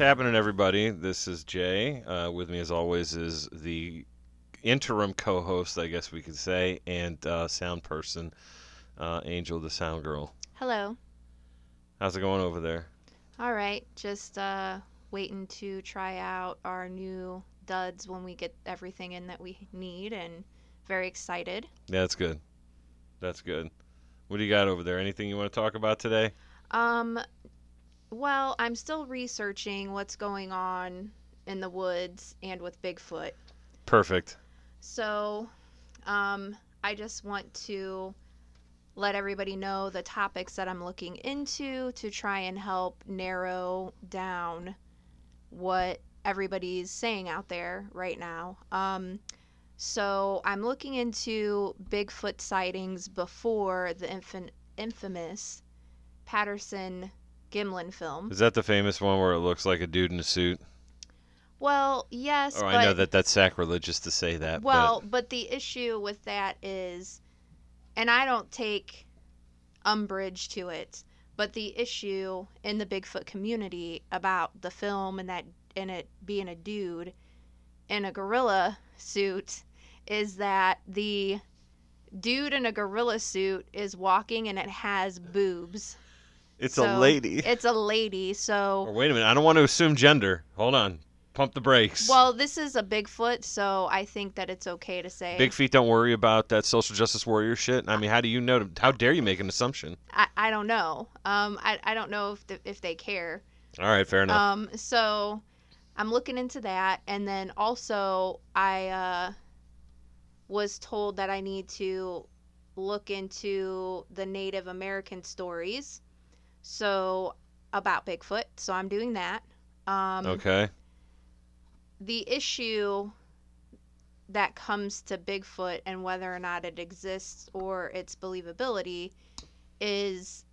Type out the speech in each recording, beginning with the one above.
happening, everybody? This is Jay. Uh, with me, as always, is the interim co-host, I guess we could say, and uh, sound person, uh, Angel, the sound girl. Hello. How's it going over there? All right. Just uh, waiting to try out our new duds when we get everything in that we need, and very excited. Yeah, that's good. That's good. What do you got over there? Anything you want to talk about today? Um, well, I'm still researching what's going on in the woods and with Bigfoot. Perfect. So, um, I just want to let everybody know the topics that I'm looking into to try and help narrow down what everybody's saying out there right now. Um, so, I'm looking into Bigfoot sightings before the infin- infamous Patterson Gimlin film. Is that the famous one where it looks like a dude in a suit? Well, yes, but Oh, I know that that's sacrilegious to say that. Well, but the issue with that is, and I don't take umbrage to it, but the issue in the Bigfoot community about the film and that and it being a dude in a gorilla suit is that the dude in a gorilla suit is walking and it has boobs. It's so a lady. It's a lady, so Or wait a minute, I don't want to assume gender. Hold on. Pump the brakes. well, this is a Bigfoot, so I think that it's okay to say Big feet don't worry about that social justice warrior shit. I mean, how do you know? How dare you make an assumption? I, I don't know. Um, I, I don't know if the, if they care. All right, fair enough. Um, so I'm looking into that, and then also I uh, was told that I need to look into the Native American stories, so about Bigfoot. So I'm doing that. Um, okay. the issue that comes to Bigfoot and whether or not it exists or its believability is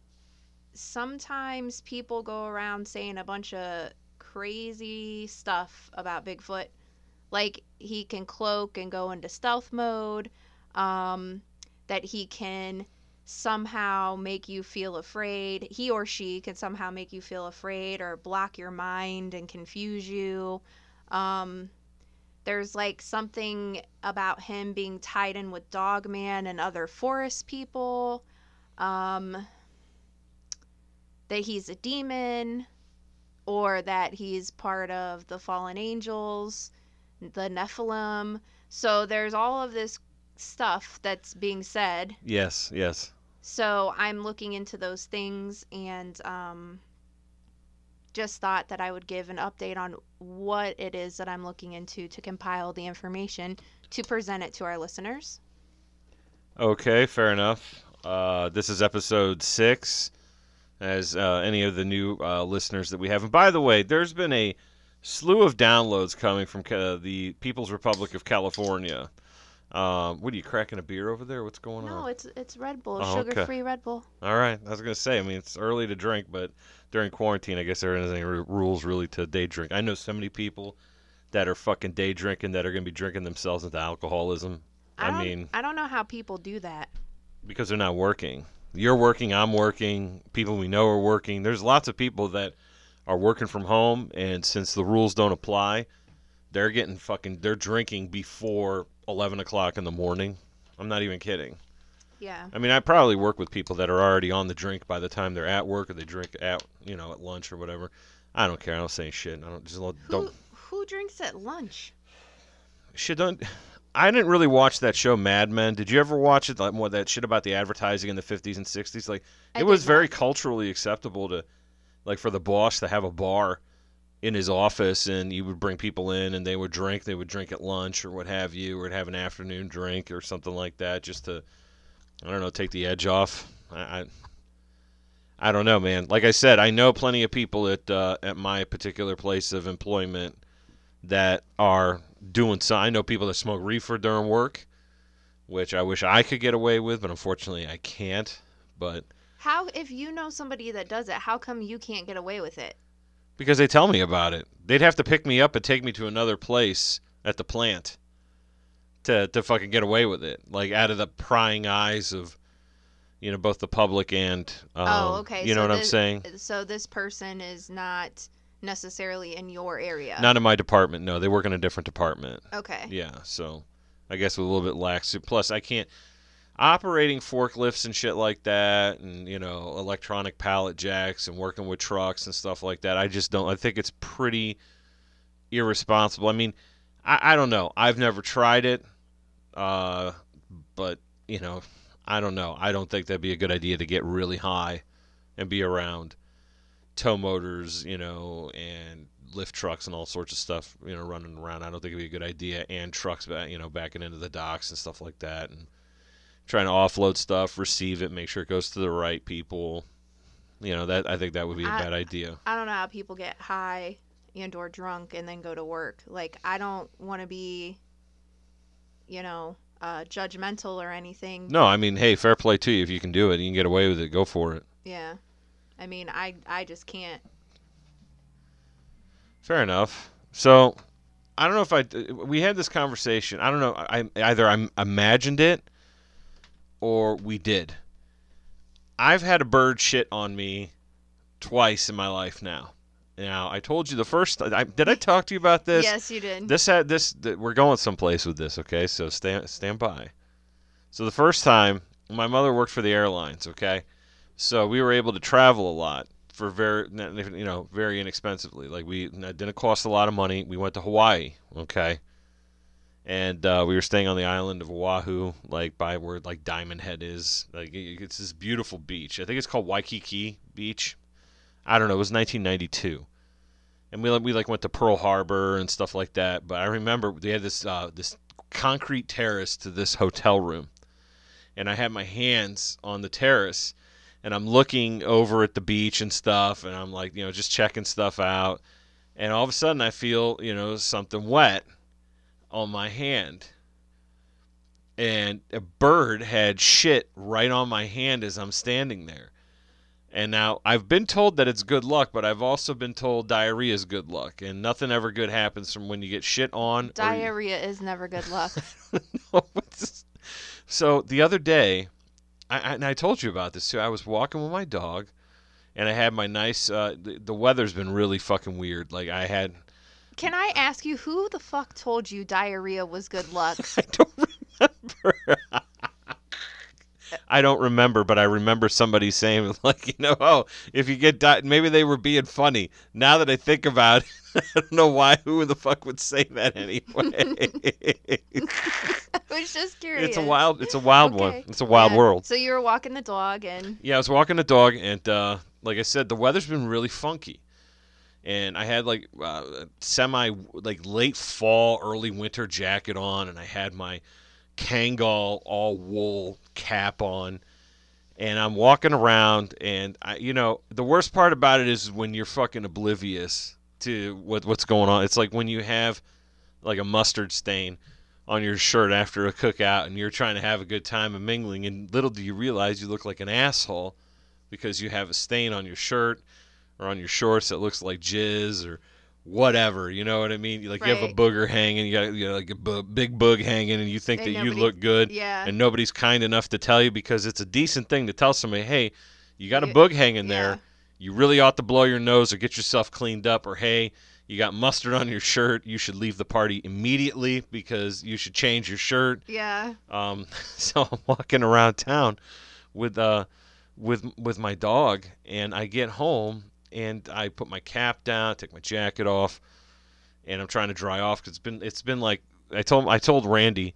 sometimes people go around saying a bunch of crazy stuff about Bigfoot. Like he can cloak and go into stealth mode, um, that he can somehow make you feel afraid. He or she can somehow make you feel afraid or block your mind and confuse you. Um, there's like something about him being tied in with Dogman and other forest people. Um, that he's a demon, or that he's part of the fallen angels, the Nephilim. So there's all of this stuff that's being said. Yes. Yes. So I'm looking into those things and um, just thought that I would give an update on what it is that I'm looking into to compile the information to present it to our listeners. Okay. Fair enough. Uh, this is episode six. As uh, any of the new uh, listeners that we have, and by the way, there's been a slew of downloads coming from the People's Republic of California. Um, what are you cracking a beer over there? What's going on? No, it's it's Red Bull, Oh, sugar-free Red Bull. All right, I was gonna say. I mean, it's early to drink, but during quarantine, I guess there isn't any r- rules really to day drink. I know so many people that are fucking day drinking that are gonna be drinking themselves into alcoholism. I, don't, mean, I don't know how people do that. because they're not working. You're working. I'm working. People we know are working. There's lots of people that are working from home, and since the rules don't apply, they're getting fucking. They're drinking before 11 o'clock in the morning. I'm not even kidding. Yeah. I mean, I probably work with people that are already on the drink by the time they're at work or they drink at, you know, at lunch or whatever. I don't care. I don't say shit. I don't just Who don't who drinks at lunch? shit. Don't. I didn't really watch that show Mad Men. Did you ever watch it? Like more that shit about the advertising in the 50s and 60s. Like I it was very not. culturally acceptable to, like, for the boss to have a bar in his office and you would bring people in and they would drink. They would drink at lunch or what have you, or have an afternoon drink or something like that, just to, I don't know, take the edge off. I, I, I don't know, man. Like I said, I know plenty of people at uh, at my particular place of employment that are doing so. I know people that smoke reefer during work, which I wish I could get away with, but unfortunately I can't. But How if you know somebody that does it, how come you can't get away with it? Because they tell me about it, they'd have to pick me up and take me to another place at the plant to to fucking get away with it, like out of the prying eyes of you know both the public and um, oh, okay. you know so what I'm saying? So this person is not necessarily in your area. Not in my department. No, they work in a different department. Okay. Yeah, so I guess with a little bit lax. Plus, I can't operating forklifts and shit like that, and you know, electronic pallet jacks and working with trucks and stuff like that. I just don't. I think it's pretty irresponsible. I mean, I, I don't know. I've never tried it, uh, but you know, I don't know. I don't think that'd be a good idea to get really high and be around tow motors, you know, and lift trucks and all sorts of stuff, you know, running around. I don't think it'd be a good idea. And trucks, you know, backing into the docks and stuff like that, and trying to offload stuff, receive it, make sure it goes to the right people. You know, that I think that would be a I- bad idea. I don't know how people get high and or drunk and then go to work. Like I don't want to be, you know, uh, judgmental or anything. No, I mean, hey, fair play to you. If you can do it, you can get away with it. Go for it. Yeah. I mean, I I just can't. Fair enough. So, I don't know if I we had this conversation. I don't know. I either I imagined it or we did. I've had a bird shit on me twice in my life now. Now, I told you the first I, did I talk to you about this? yes, you did. This had this th- we're going someplace with this, okay? So stand stand by. So the first time my mother worked for the airlines, okay? So we were able to travel a lot for very you know, very inexpensively. Like we didn't cost a lot of money. We went to Hawaii, okay? And uh, we were staying on the island of Oahu, like by where like Diamond Head is. Like it's this beautiful beach. I think it's called Waikiki Beach. I don't know. It was 1992 and we we like went to Pearl Harbor and stuff like that. But I remember they had this uh, this concrete terrace to this hotel room, and I had my hands on the terrace, and I'm looking over at the beach and stuff, and I'm like you know just checking stuff out, and all of a sudden I feel you know something wet on my hand. And a bird had shit right on my hand as I'm standing there. And now I've been told that it's good luck, but I've also been told diarrhea is good luck, and nothing ever good happens from when you get shit on. or you- Diarrhea is never good luck. so the other day, I, I, and I told you about this too. I was walking with my dog, and I had my nice. Uh, the, the weather's been really fucking weird. Like I had. Can I ask you who the fuck told you diarrhea was good luck? I don't remember. I don't remember, but I remember somebody saying, like, you know, oh, if you get di- maybe they were being funny. Now that I think about it, I don't know why. Who the fuck would say that anyway? I was just curious. it's a wild, it's a wild one. It's a wild Yeah. world. So you were walking the dog and Yeah, I was walking the dog, and uh, like I said, the weather's been really funky. And I had like uh, semi, like late fall, early winter jacket on, and I had my Kangol all wool cap on, and I'm walking around, and I, you know, the worst part about it is when you're fucking oblivious to what what's going on. It's like when you have like a mustard stain on your shirt after a cookout, and you're trying to have a good time and mingling, and little do you realize you look like an asshole because you have a stain on your shirt or on your shorts that looks like jizz or whatever. You know what I mean? Like you have a booger hanging, you got you know, like a bu- big boog hanging, and you think And that you look good, yeah. and nobody's kind enough to tell you because it's a decent thing to tell somebody, hey, you got a boog hanging there. yeah. You really ought to blow your nose or get yourself cleaned up, or hey, you got mustard on your shirt. You should leave the party immediately because you should change your shirt. yeah. Um, so I'm walking around town with uh with with my dog, and I get home and I put my cap down, take my jacket off, and I'm trying to dry off because it's been it's been like I told I told Randy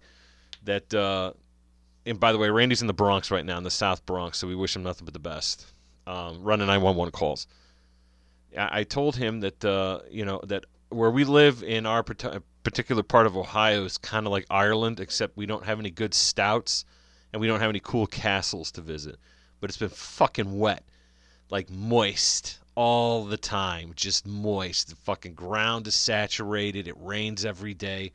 that. Uh, and by the way, Randy's in the Bronx right now, in the South Bronx, so we wish him nothing but the best. Um, running 911 calls. I, I told him that uh, you know that where we live in our particular part of Ohio is kind of like Ireland, except we don't have any good stouts and we don't have any cool castles to visit. But it's been fucking wet, like moist all the time, just moist. The fucking ground is saturated. It rains every day.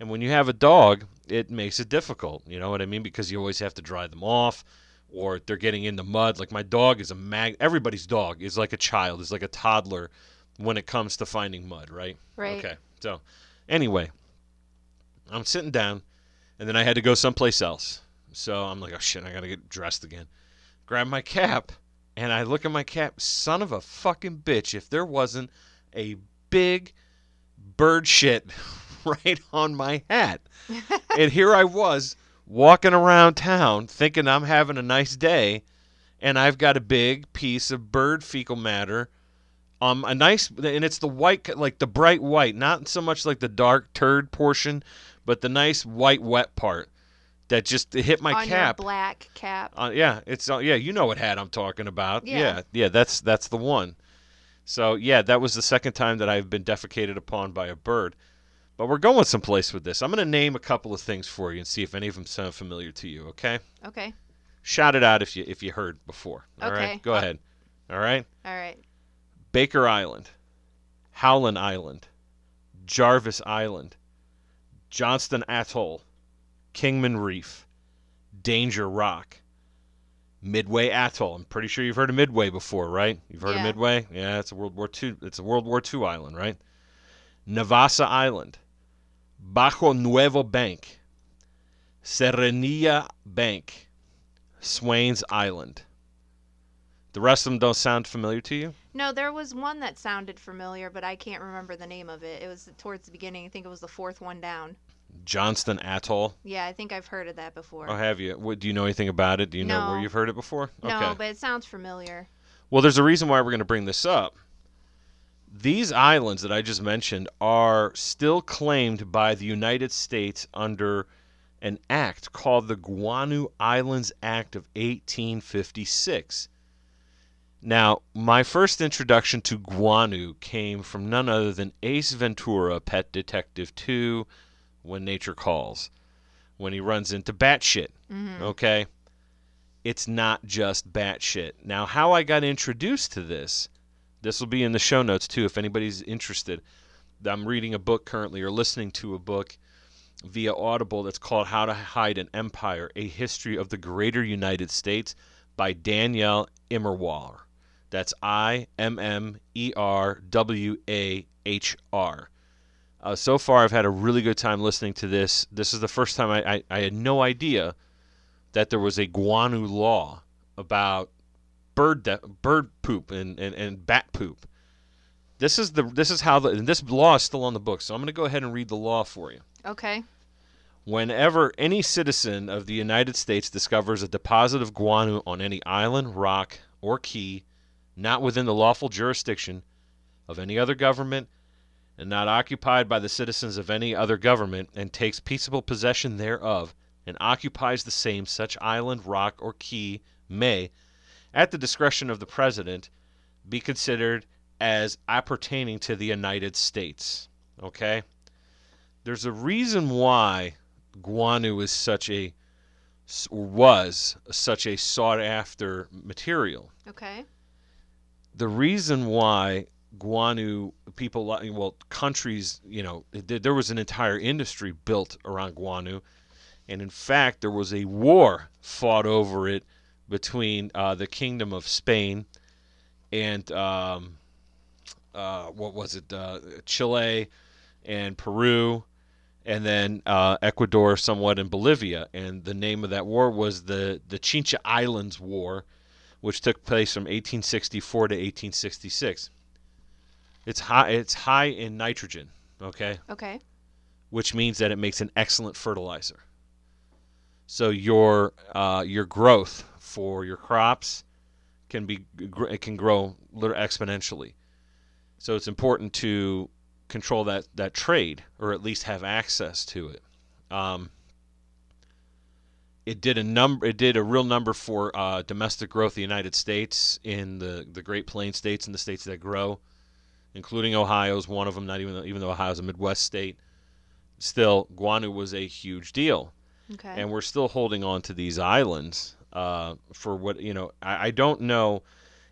And when you have a dog, it makes it difficult. You know what I mean? Because you always have to dry them off, or they're getting in the mud. Like my dog is a mag. Everybody's dog is like a child, is like a toddler when it comes to finding mud, right? Right. Okay. So, anyway, I'm sitting down, and then I had to go someplace else. So I'm like, oh shit, I gotta get dressed again. Grab my cap, and I look at my cap. Son of a fucking bitch! If there wasn't a big bird shit right on my hat. and here I was walking around town thinking I'm having a nice day, and I've got a big piece of bird fecal matter. Um, a nice, and it's the white, like the bright white, not so much like the dark turd portion, but the nice white wet part that just hit my on cap. your black cap. Uh, yeah, it's uh, yeah, you know what hat I'm talking about. Yeah. yeah, yeah, that's that's the one. So yeah, that was the second time that I've been defecated upon by a bird. But we're going someplace with this. I'm going to name a couple of things for you and see if any of them sound familiar to you. Okay? Okay. Shout it out if you if you heard before. All right, Okay. go ahead. All right. All right. Baker Island, Howland Island, Jarvis Island, Johnston Atoll, Kingman Reef, Danger Rock, Midway Atoll. I'm pretty sure you've heard of Midway before, right? You've heard of Midway? Yeah, it's a World War II. It's a World War II island, right? Navassa Island, Bajo Nuevo Bank, Serranilla Bank, Swains Island. The rest of them don't sound familiar to you? No, there was one that sounded familiar, but I can't remember the name of it. It was towards the beginning. I think it was the fourth one down. Johnston Atoll. Yeah, I think I've heard of that before. Oh, have you? What, do you know anything about it? Do you know where you've heard it before? No, but it sounds familiar. Well, there's a reason why we're going to bring this up. These islands that I just mentioned are still claimed by the United States under an act called the Guano Islands Act of 1856. Now, my first introduction to Guano came from none other than Ace Ventura, Pet Detective 2, When Nature Calls, when he runs into batshit. hmm Okay? It's not just batshit. Now, how I got introduced to this, this will be in the show notes too if anybody's interested. I'm reading a book currently or listening to a book via Audible that's called How to Hide an Empire A History of the Greater United States by Daniel Immerwahr. That's I M M E R W A H R. Uh, so far, I've had a really good time listening to this. This is the first time I, I, I had no idea that there was a guano law about bird de- bird poop and, and, and bat poop. This is the this is how the this law is still on the books. So I'm going to go ahead and read the law for you. Okay. Whenever any citizen of the United States discovers a deposit of guano on any island, rock, or key not within the lawful jurisdiction of any other government and not occupied by the citizens of any other government, and takes peaceable possession thereof, and occupies the same such island, rock, or key, may, at the discretion of the President, be considered as appertaining to the United States. Okay? There's a reason why guano is such a or was such a sought after material. Okay. The reason why guano people well countries you know th- there was an entire industry built around guano and in fact there was a war fought over it between uh, the kingdom of spain and um, uh, what was it uh, chile and peru and then uh, ecuador somewhat and bolivia. And the name of that war was the the chincha islands war which took place from 1864 to 1866 it's high. It's high in nitrogen. Okay, Okay. which means that it makes an excellent fertilizer. So your uh, your growth for your crops can be it can grow exponentially. So it's important to control that that trade or at least have access to it. Um, it did a number. It did a real number for uh, domestic growth. of The United States in the the Great Plains states and the states that grow including Ohio is one of them. Not even though, even though Ohio's a Midwest state, still guano was a huge deal, Okay. and we're still holding on to these islands uh, for what you know. I, I don't know.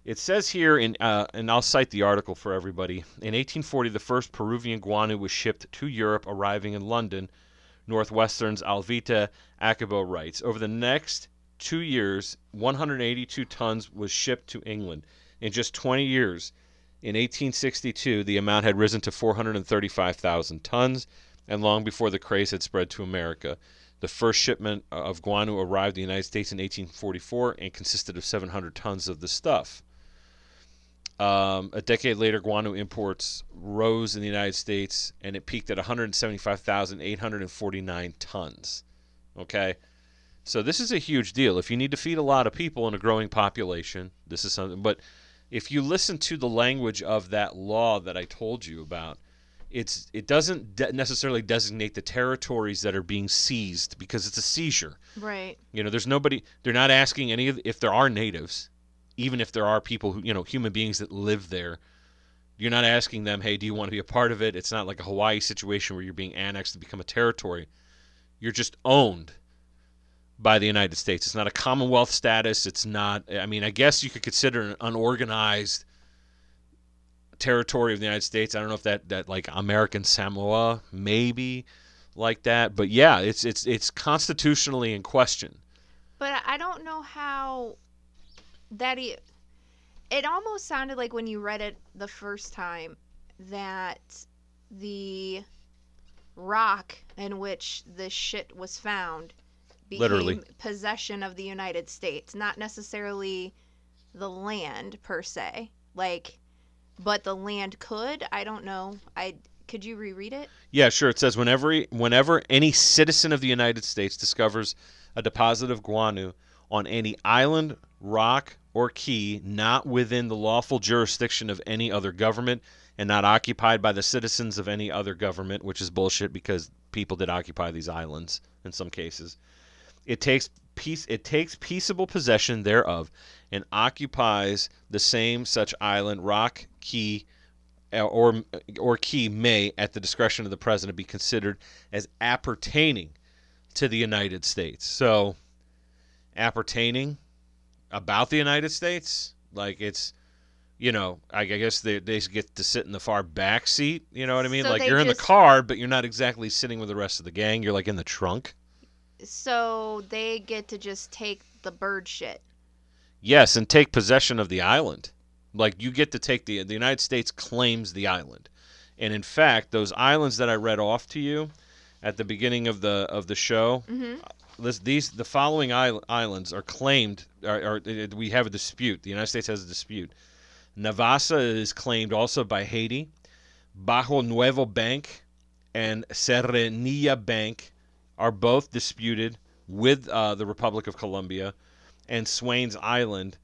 It says here in, uh, and I'll cite the article for everybody. In 1840, the first Peruvian guano was shipped to Europe, arriving in London. Northwestern's Alvita Akiboh writes, over the next two years, 182 tons was shipped to England. In just 20 years, in 1862, the amount had risen to 435,000 tons, and long before the craze had spread to America. The first shipment of guano arrived in the United States in 1844 and consisted of 700 tons of the stuff. Um, a decade later, guano imports rose in the United States and it peaked at 175,849 tons. Okay? So this is a huge deal. If you need to feed a lot of people in a growing population, this is something. But if you listen to the language of that law that I told you about, it's it doesn't de- necessarily designate the territories that are being seized because it's a seizure. Right. You know, there's nobody. They're not asking any of if there are natives, even if there are people who you know human beings that live there. You're not asking them, hey, do you want to be a part of it? It's not like a Hawaii situation where you're being annexed to become a territory. You're just owned by the United States. It's not a Commonwealth status. It's not. I mean, I guess you could consider an unorganized territory of the United States. I don't know if that that like American Samoa maybe like that, but yeah, it's it's it's constitutionally in question. But I- don't know how that e- it almost sounded like when you read it the first time that the rock in which this shit was found became Literally. possession of the United States, not necessarily the land per se. Like but the land could, I don't know. I could you reread it? Yeah, sure. It says whenever whenever any citizen of the United States discovers a deposit of guano on any island, rock, or key not within the lawful jurisdiction of any other government and not occupied by the citizens of any other government, which is bullshit because people did occupy these islands in some cases. It takes peace it takes peaceable possession thereof and occupies the same such island, rock, key, uh, or or key may, at the discretion of the president, be considered as appertaining to the United States. So, appertaining about the United States, like it's, you know, I guess they they get to sit in the far back seat. You know what I mean? So like you're in the car, but you're not exactly sitting with the rest of the gang. You're like in the trunk. So they get to just take the bird shit. Yes, and take possession of the island. Like you get to take the the United States claims the island. And in fact, those islands that I read off to you at the beginning of the of the show, Mhm. this, these the following islands are claimed are, are we have a dispute. The United States has a dispute. Navassa is claimed also by Haiti. Bajo Nuevo Bank and Serranilla Bank are both disputed with uh, the Republic of Colombia, and Swains Island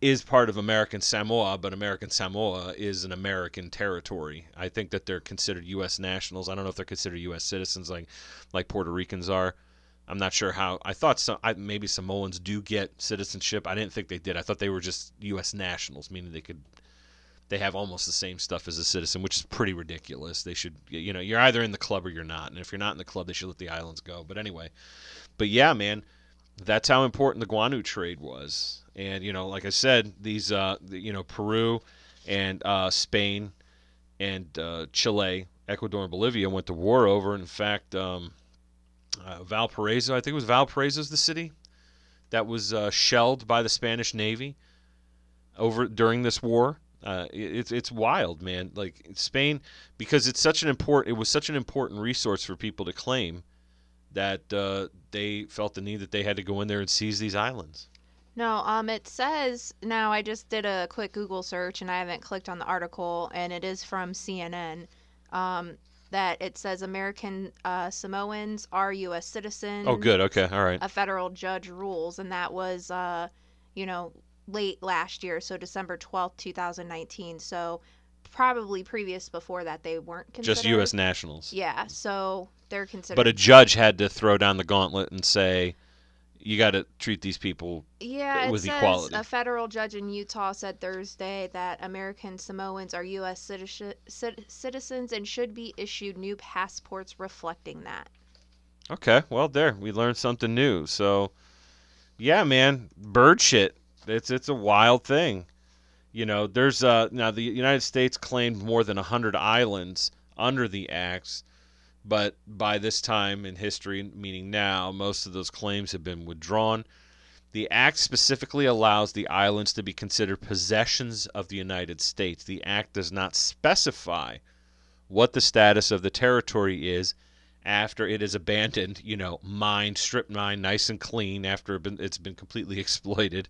is part of American Samoa, but American Samoa is an American territory. I think that they're considered U.S. nationals. I don't know if they're considered U.S. citizens like like Puerto Ricans are. I'm not sure how. I thought some, I, maybe Samoans do get citizenship. I didn't think they did. I thought they were just U.S. nationals, meaning they could they have almost the same stuff as a citizen, which is pretty ridiculous. They should, you know, you're either in the club or you're not. And if you're not in the club, they should let the islands go. But anyway, but yeah, man, that's how important the guano trade was. And you know, like I said, these, uh, you know, Peru and uh, Spain and uh, Chile, Ecuador, and Bolivia went to war over. In fact, um, uh, Valparaiso, I think it was Valparaiso's the city that was uh, shelled by the Spanish Navy over during this war. Uh, it's it's wild, man. Like Spain, because it's such an important. It was such an important resource for people to claim that uh, they felt the need that they had to go in there and seize these islands. No, um, it says now. I just did a quick Google search and I haven't clicked on the article, and it is from CNN. Um, that it says American uh, Samoans are U.S. citizens. Oh, good. Okay. All right. A federal judge rules, and that was, uh, you know, late last year, so December twelfth, two thousand nineteen. So probably previous before that they weren't considered. Just U.S. nationals. Yeah, so they're considered. But a judge had to throw down the gauntlet and say, "You got to treat these people." Yeah, it with equality. a federal judge in Utah said Thursday that American Samoans are U.S. citizen, citizens and should be issued new passports reflecting that. Okay. Well, there we learned something new. So, yeah, man, bird shit. It's it's a wild thing. You know, there's uh now the United States claimed more than hundred islands under the acts, but by this time in history, meaning now, most of those claims have been withdrawn. The act specifically allows the islands to be considered possessions of the United States. The act does not specify what the status of the territory is after it is abandoned, you know, mined, strip mined, nice and clean after it's been completely exploited.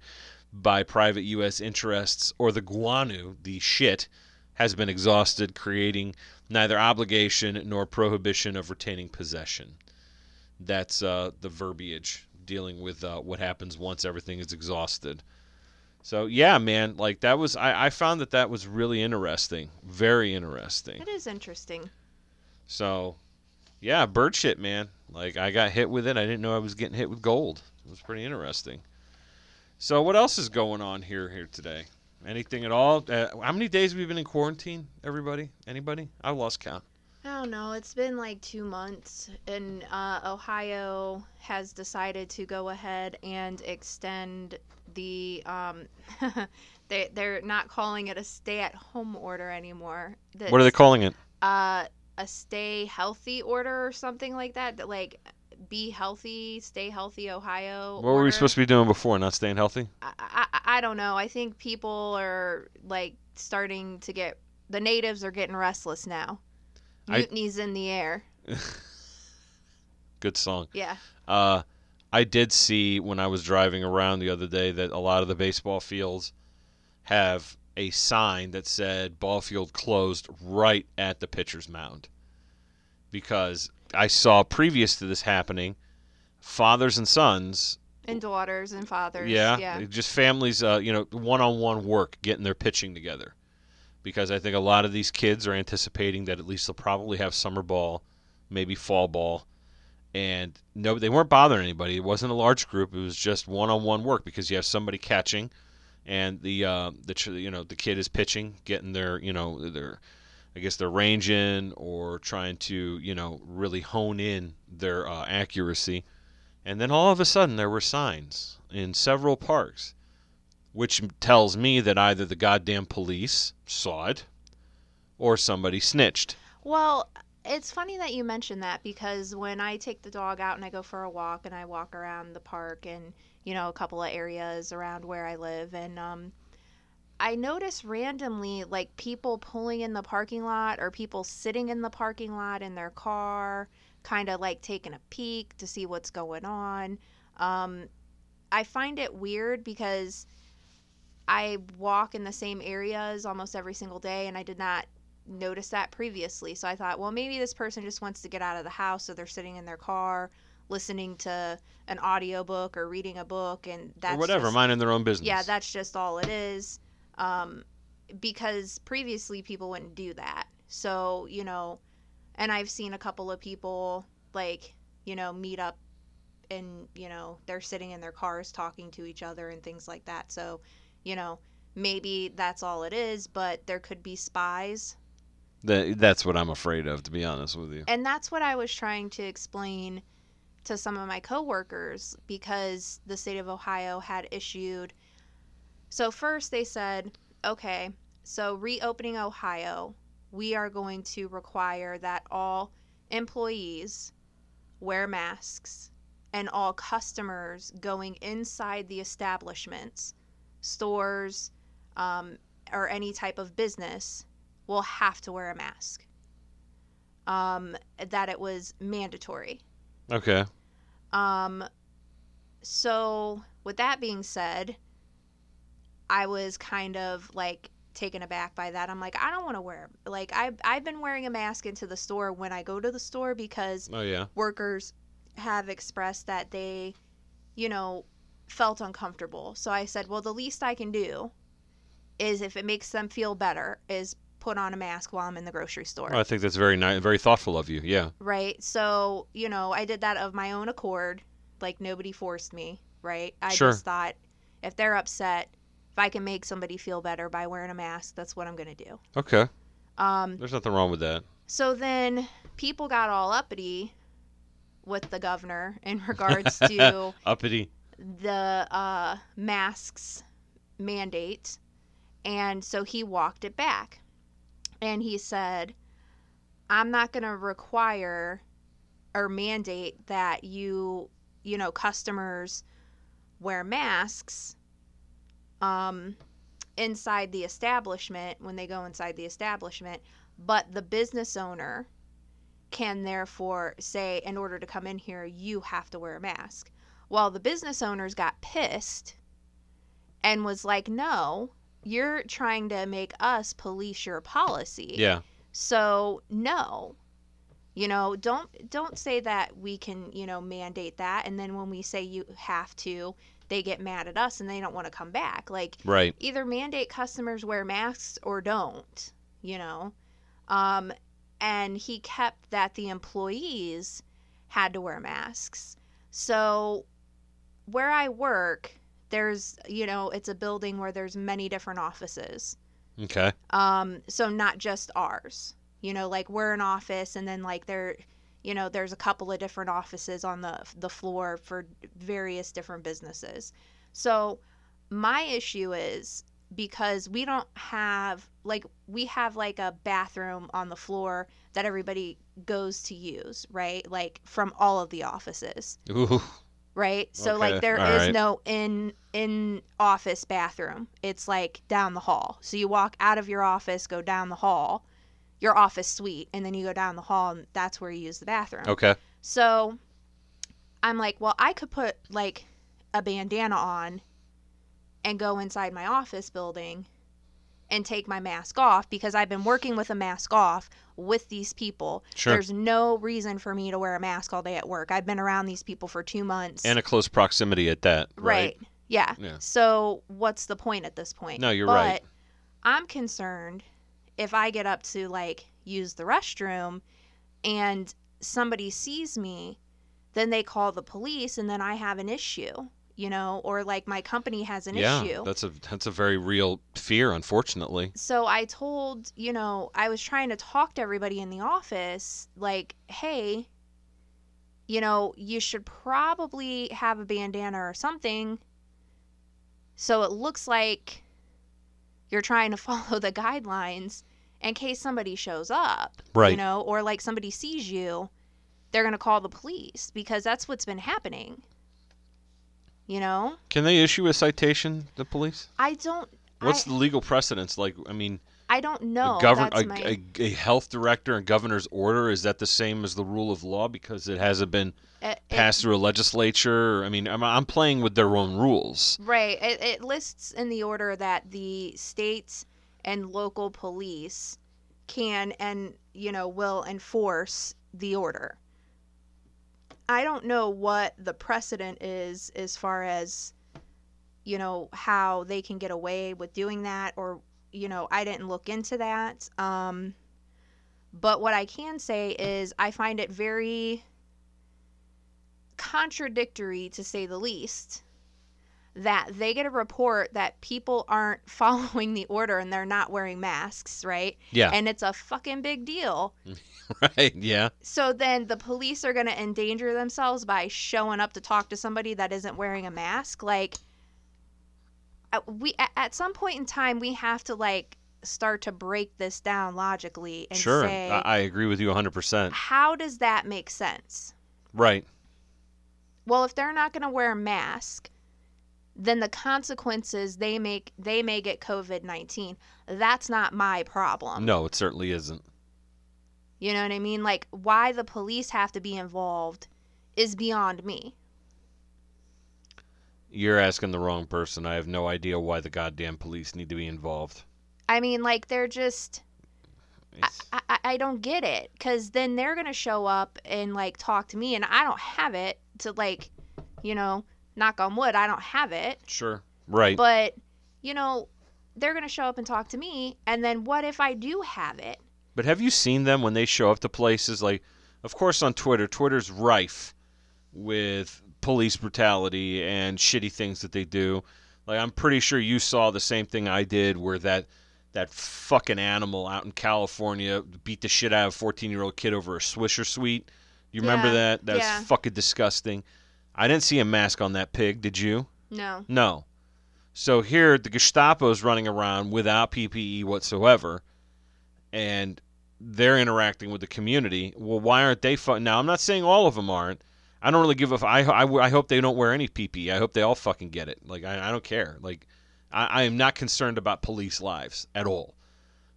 By private U.S. interests, or the guano, the shit, has been exhausted, creating neither obligation nor prohibition of retaining possession. That's uh, the verbiage dealing with uh, what happens once everything is exhausted. So yeah, man, like that was I, I found that that was really interesting, very interesting. It is interesting. So yeah, bird shit, man. Like I got hit with it. I didn't know I was getting hit with gold. It was pretty interesting. So what else is going on here here today? Anything at all? Uh, how many days have we been in quarantine? Everybody? Anybody? I lost count. I don't know. It's been like two months, and uh, Ohio has decided to go ahead and extend the. Um, they they're not calling it a stay-at-home order anymore. what are they calling it? Uh, a stay healthy order or something like. That like be healthy, stay healthy, Ohio. What were we supposed to be doing before? Not staying healthy? I, I I don't know. I think people are like starting to get the natives are getting restless now. I- in the air. Good song. Yeah. Uh, I did see when I was driving around the other day that a lot of the baseball fields have a sign that said ball field closed right at the pitcher's mound. Because I saw previous to this happening, fathers and sons, And daughters and fathers. yeah, Yeah. just families, uh, you know, one-on-one work getting their pitching together. Because I think a lot of these kids are anticipating that at least they'll probably have summer ball, maybe fall ball, and no, they weren't bothering anybody. It wasn't a large group. It was just one-on-one work because you have somebody catching, and the uh, the you know the kid is pitching, getting their you know their I guess they're ranging or trying to you know really hone in their uh, accuracy, and then all of a sudden there were signs in several parks, which tells me that either the goddamn police saw it, or somebody snitched. Well, it's funny that you mentioned that because when I take the dog out and I go for a walk and I walk around the park and you know a couple of areas around where I live and um I notice randomly like people pulling in the parking lot or people sitting in the parking lot in their car kind of like taking a peek to see what's going on. Um I find it weird because I walk in the same areas almost every single day and I did not notice that previously. So I thought, well, maybe this person just wants to get out of the house, so they're sitting in their car listening to an audiobook or reading a book, and that's or whatever, just- minding their own business. yeah, that's just all it is. Um, because previously people wouldn't do that. So you know, and I've seen a couple of people like you know meet up, and you know they're sitting in their cars talking to each other and things like that. So you know maybe that's all it is, but there could be spies That, that's what I'm afraid of, to be honest with you. And that's what I was trying to explain to some of my coworkers because the state of Ohio had issued. So, first they said, okay, so reopening Ohio, we are going to require that all employees wear masks and all customers going inside the establishments, stores, um, or any type of business will have to wear a mask um, that it was mandatory. Okay. Um, so, with that being said, I was kind of like taken aback by that. I'm like, I don't want to wear like I I've been wearing a mask into the store when I go to the store because Oh yeah. workers have expressed that they, you know, felt uncomfortable. So I said, well, the least I can do is if it makes them feel better is put on a mask while I'm in the grocery store. Well, I think that's very nice, very thoughtful of you. Yeah. right? So, you know, I did that of my own accord. Like nobody forced me, right? I Sure. just thought if they're upset, if I can make somebody feel better by wearing a mask, that's what I'm going to do. Okay. Um, There's nothing wrong with that. so then people got all uppity with the governor in regards to Uppity. the uh, masks mandate. And so he walked it back. And he said, I'm not going to require or mandate that you, you know, customers wear masks um, inside the establishment when they go inside the establishment, but the business owner can therefore say, in order to come in here, you have to wear a mask. Well, the business owners got pissed and was like, "No, you're trying to make us police your policy." Yeah. So, no. You know, don't don't say that we can, you know, mandate that and then when we say you have to, they get mad at us and they don't want to come back. Like Right. either mandate customers wear masks or don't, you know. Um, and he kept that the employees had to wear masks. So where I work, there's, you know, it's a building where there's many different offices. Okay. Um, so not just ours. You know, like we're an office and then like there you know, there's a couple of different offices on the the floor for various different businesses. So my issue is because we don't have like we have like a bathroom on the floor that everybody goes to use, right? Like from all of the offices Ooh. right? So Okay, like there is all right. no in in office bathroom. It's like down the hall. So you walk out of your office, go down the hall, your office suite, and then you go down the hall and that's where you use the bathroom. Okay. So I'm like, well, I could put like a bandana on and go inside my office building and take my mask off because I've been working with a mask off with these people. Sure. There's no reason for me to wear a mask all day at work. I've been around these people for 2 months. And a close proximity at that. Right. Right. Yeah. Yeah. So what's the point at this point? No, you're but right. I'm concerned if I get up to like use the restroom and somebody sees me, then they call the police and then I have an issue, you know, or like my company has an yeah. issue. That's a that's a very real fear, unfortunately. So I told, you know, I was trying to talk to everybody in the office like, "Hey, you know, you should probably have a bandana or something so it looks like you're trying to follow the guidelines in case somebody shows up, Right. you know, or like somebody sees you, they're going to call the police because that's what's been happening. You know? Can they issue a citation, the police? I don't What's I, the legal precedence? Like, I mean, I don't know. a, govern, a, my- a, a health director and governor's order is that the same as the rule of law because it hasn't been it- it- passed through a legislature? I mean, I'm, I'm playing with their own rules. Right. It, it lists in the order that the states and local police can and, you know, will enforce the order. I don't know what the precedent is as far as, you know, how they can get away with doing that or, you know, I didn't look into that. Um, but what I can say is I find it very contradictory to say the least that they get a report that people aren't following the order and they're not wearing masks, right? Yeah. And it's a fucking big deal. right. Yeah. So then the police are going to endanger themselves by showing up to talk to somebody that isn't wearing a mask. Like, Uh, we at, some point in time we have to like start to break this down logically and sure. say, I, I agree with you 100%. how does that make sense? Right. Well, if they're not going to wear a mask, then the consequences they make they may get COVID-19. That's not my problem. No, it certainly isn't. You know what I mean? Like why the police have to be involved is beyond me. You're asking the wrong person. I have no idea why the goddamn police need to be involved. I mean, like they're just. I, I, I, don't get it because then they're gonna show up and like talk to me and I don't have it to like, you know, knock on wood, I don't have it. Sure. Right. But, you know, they're going to show up and talk to me. And then what if I do have it? But have you seen them when they show up to places like, of course, on Twitter? Twitter's rife with police brutality and shitty things that they do. Like I'm pretty sure you saw the same thing I did, where that that fucking animal out in California beat the shit out of a 14 year old kid over a Swisher sweet. You remember Yeah, that? That yeah. was fucking disgusting. I didn't see a mask on that pig. Did you? No. No. So here, the Gestapo's running around without PPE whatsoever, and they're interacting with the community. Well, why aren't they? Fu- now, I'm not saying all of them aren't. I don't really give a. F- I, I, I hope they don't wear any PPE. I hope they all fucking get it. Like I, I don't care. Like I, I am not concerned about police lives at all.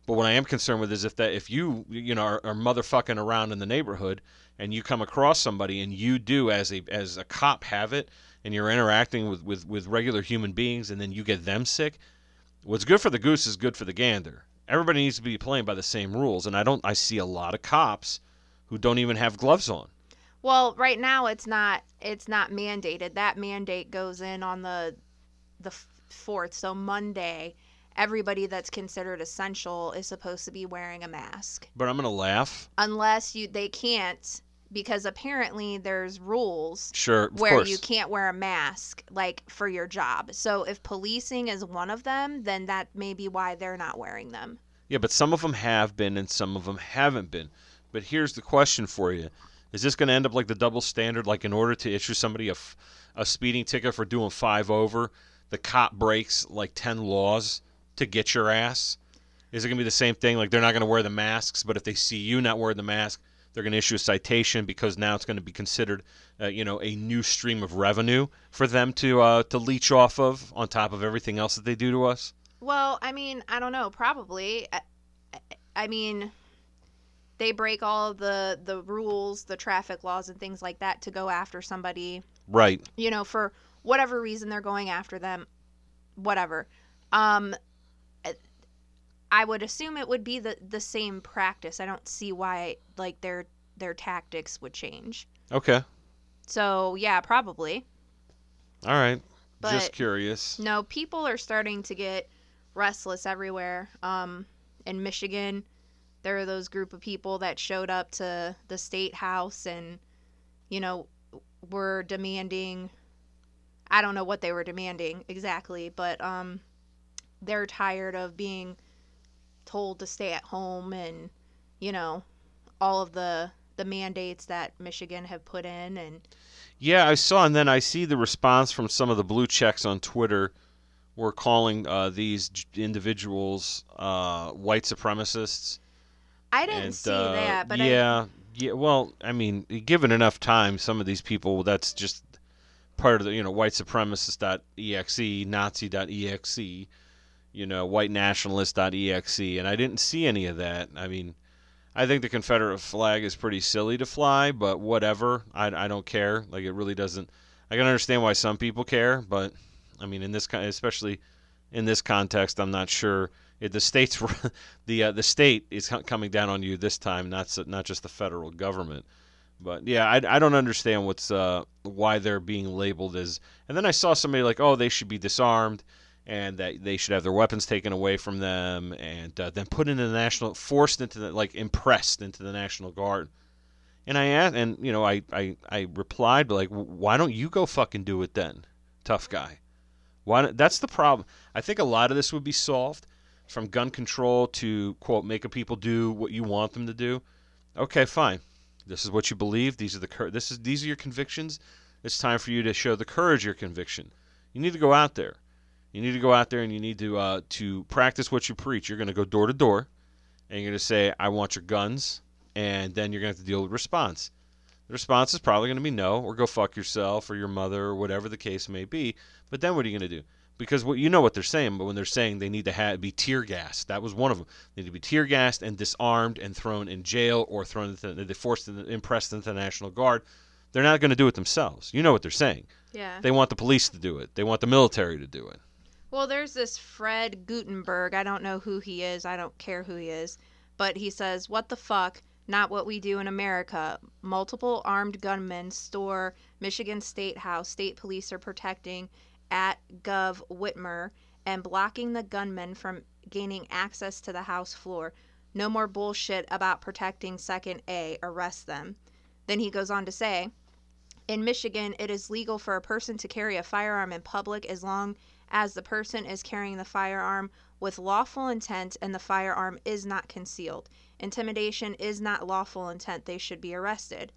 But what I am concerned with is if that if you you know are, are motherfucking around in the neighborhood and you come across somebody and you do as a as a cop have it and you're interacting with, with, with regular human beings and then you get them sick, what's good for the goose is good for the gander. Everybody needs to be playing by the same rules, and I don't I see a lot of cops who don't even have gloves on. Well, right now it's not it's not mandated. That mandate goes in on the the fourth, so Monday. Everybody that's considered essential is supposed to be wearing a mask, But I'm gonna laugh. unless you they can't because apparently there's rules Sure, where course. you can't wear a mask like for your job. So if policing is one of them, then that may be why they're not wearing them. Yeah, but some of them have been and some of them haven't been. But here's the question for you: Is this going to end up like the double standard? Like, in order to issue somebody a, f- a speeding ticket for doing five over, the cop breaks like ten laws to get your ass? Is it going to be the same thing? Like, they're not going to wear the masks, but if they see you not wearing the mask, they're going to issue a citation because now it's going to be considered, uh, you know, a new stream of revenue for them to uh, to leech off of on top of everything else that they do to us. Well, I mean, I don't know. Probably. I, I mean, they break all the the rules, the traffic laws, and things like that to go after somebody. Right. You know, for whatever reason they're going after them. Whatever. Um, I would assume it would be the the same practice. I don't see why like their their tactics would change. Okay. So yeah, probably. All right. Just curious. No, people are starting to get restless everywhere. Um, in Michigan, there are those group of people that showed up to the state house and, you know, were demanding. I don't know what they were demanding exactly, but um, they're tired of being told to stay at home and, you know, all of the the mandates that Michigan have put in and Yeah, I saw, and then I see the response from some of the blue checks on Twitter. Were calling uh, these individuals uh, white supremacists. I didn't and, see uh, that, but I, yeah, yeah. Well, I mean, given enough time, some of these people that's just part of the you know white supremacist.exe, Nazi.exe, you know white nationalist.exe, and I didn't see any of that. I mean, I think the Confederate flag is pretty silly to fly, but whatever. I, I don't care. Like it really doesn't. I can understand why some people care, but I mean, in this kind, especially in this context, I'm not sure. The states, the uh, the state is coming down on you this time, not not just the federal government. But yeah, I, I don't understand what's uh, why they're being labeled as. And then I saw somebody like, oh, they should be disarmed, and that they should have their weapons taken away from them, and uh, then put into the national, forced into the like impressed into the National Guard. And I asked, and you know, I I, I replied like, why don't you go fucking do it then, tough guy? Why? That's the problem. I think a lot of this would be solved from gun control to quote making people do what you want them to do. Okay, fine. This is what you believe. These are the cour- this is these are your convictions. It's time for you to show the courage of your conviction. You need to go out there. You need to go out there and you need to uh, to practice what you preach. You're going to go door to door, and you're going to say, "I want your guns," and then you're going to have to deal with response. The response is probably going to be no, or go fuck yourself, or your mother, or whatever the case may be. But then what are you going to do? Because what you know what they're saying, but when they're saying they need to have, be tear gassed, that was one of them. They need to be tear gassed and disarmed and thrown in jail or thrown into, they forced into, impressed into the National Guard. They're not going to do it themselves. You know what they're saying. yeah. They want the police to do it. They want the military to do it. Well, there's this Fred Guttenberg. I don't know who he is. I don't care who he is. But he says, What the fuck? Not what we do in America. Multiple armed gunmen store Michigan State House. State police are protecting at Gov Whitmer and blocking the gunmen from gaining access to the House floor. No more bullshit about protecting Second A. Arrest them. Then he goes on to say, in Michigan, it is legal for a person to carry a firearm in public as long as the person is carrying the firearm with lawful intent and the firearm is not concealed. Intimidation is not lawful intent. They should be arrested.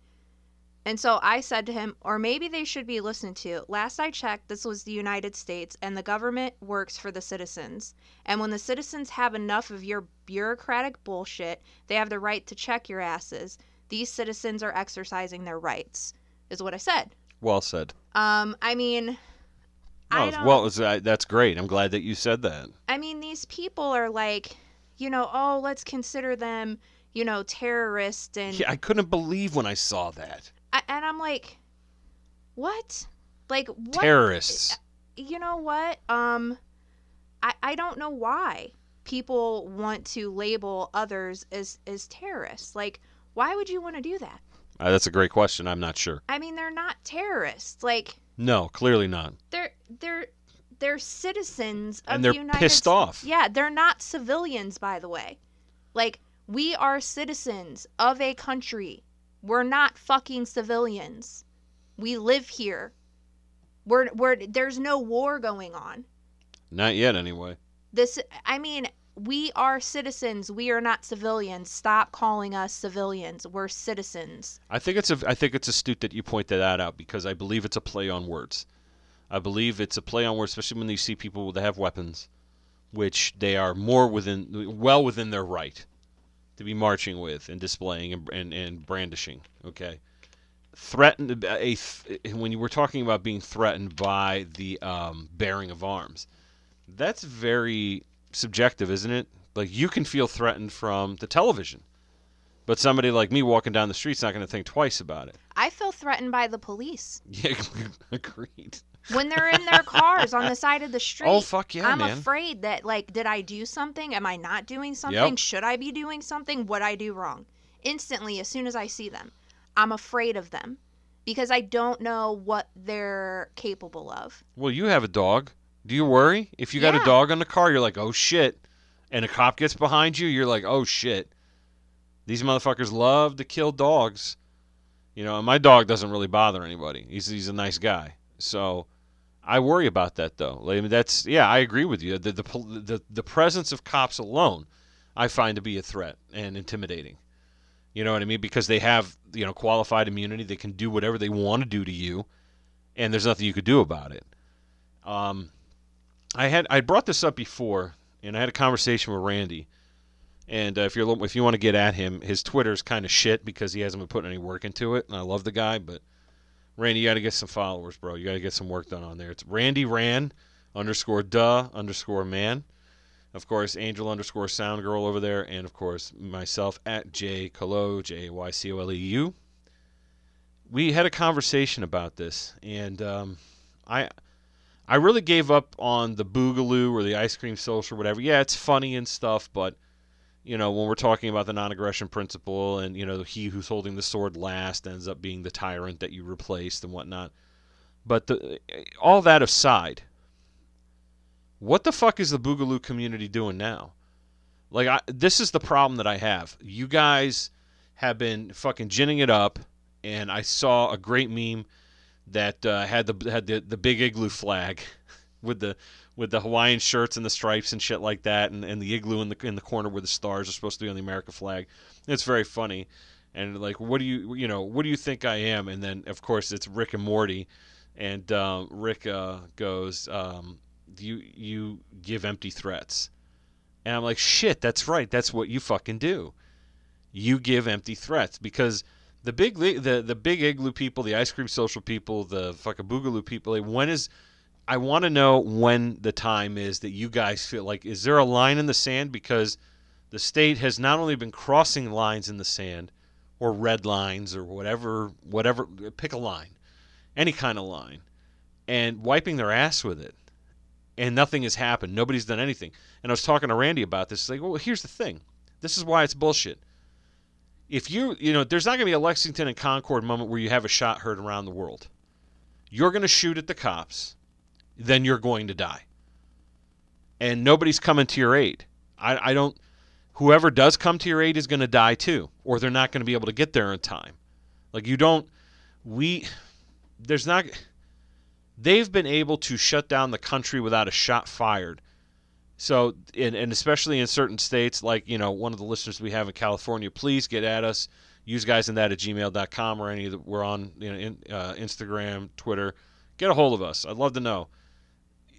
And so I said to him, or maybe they should be listened to. Last I checked, this was the United States, and the government works for the citizens. And when the citizens have enough of your bureaucratic bullshit, they have the right to check your asses. These citizens are exercising their rights, is what I said. Well said. Um, I mean, No, I don't. well, uh, that's great. I'm glad that you said that. I mean, these people are like, you know, oh, let's consider them, you know, terrorists, and Yeah, I couldn't believe when I saw that. I, and I'm like, what? Like what? Terrorists. you know what? Um, I I don't know why people want to label others as as terrorists. Like, why would you want to do that? Uh, that's a great question. I'm not sure. I mean, they're not terrorists. Like, No, clearly not. they're they're they're citizens of And they're the United pissed Sta- off. Yeah, they're not civilians, by the way. Like, we are citizens of a country. We're not fucking civilians. We live here. We're we're there's no war going on. Not yet, anyway. This I mean, we are citizens. We are not civilians. Stop calling us civilians. We're citizens. I think it's a, I think it's astute that you pointed that out because I believe it's a play on words. I believe it's a play on words, especially when you see people that have weapons, which they are more within, well within their right to be marching with and displaying and, and, and brandishing. Okay, threatened a th- when you were talking about being threatened by the um, bearing of arms, that's very subjective, isn't it? Like you can feel threatened from the television. But somebody like me walking down the street's not going to think twice about it. I feel threatened by the police Yeah, agreed. When they're in their cars on the side of the oh, street. Oh fuck yeah, I'm man! afraid that like did I do something? Am I not doing something? Yep. Should I be doing something? What I do wrong? Instantly as soon as I see them, I'm afraid of them because I don't know what they're capable of. Well, you have a dog. Do you worry if you got a dog on the car? You're like, oh shit, and a cop gets behind you. You're like, oh shit. These motherfuckers love to kill dogs. You know, and my dog doesn't really bother anybody. He's he's a nice guy. So I worry about that though. I mean, that's yeah, I agree with you. The, the the the presence of cops alone, I find to be a threat and intimidating. You know what I mean? Because they have you know qualified immunity. They can do whatever they want to do to you, and there's nothing you could do about it. Um, I had I brought this up before, and I had a conversation with Randy. And uh, if you're if you want to get at him, his Twitter's kind of shit because he hasn't been putting any work into it. And I love the guy, but Randy, you got to get some followers, bro. You got to get some work done on there. It's Randy Ran underscore duh underscore man. Of course, Angel underscore Sound Girl over there, and of course myself at J Colo J A Y C O L E U. We had a conversation about this, and um, I I really gave up on the Boogaloo or the Ice Cream Social or whatever. Yeah, it's funny and stuff, but you know when we're talking about the non-aggression principle, and you know he who's holding the sword last ends up being the tyrant that you replaced and whatnot. But the, all that aside, what the fuck is the Boogaloo community doing now? Like, I, this is the problem that I have. You guys have been fucking ginning it up, and I saw a great meme that uh, had the had the, the big igloo flag with the with the Hawaiian shirts and the stripes and shit like that, and, and the igloo in the in the corner where the stars are supposed to be on the American flag. It's very funny, and like, what do you you know what do you think I am? And then of course it's Rick and Morty, and um, Rick uh, goes, um, "You you give empty threats," and I'm like, "Shit, that's right. That's what you fucking do. You give empty threats because." The big the the big igloo people, the ice cream social people, the fucking boogaloo people. Like, when is I want to know when the time is that you guys feel like is there a line in the sand? Because the state has not only been crossing lines in the sand or red lines or whatever whatever pick a line any kind of line and wiping their ass with it and nothing has happened. Nobody's done anything. And I was talking to Randy about this. Like well here's the thing. This is why it's bullshit. If you you know there's not going to be a Lexington and Concord moment where you have a shot heard around the world. You're going to shoot at the cops then you're going to die. And nobody's coming to your aid. I, I don't. Whoever does come to your aid is going to die too, or they're not going to be able to get there in time. Like you don't. We. There's not. They've been able to shut down the country without a shot fired. So, and, and especially in certain states, like, you know, one of the listeners we have in California, please get at us. Use guys in that at gmail.com or any the, we're on you know, in, uh, Instagram, Twitter. Get a hold of us. I'd love to know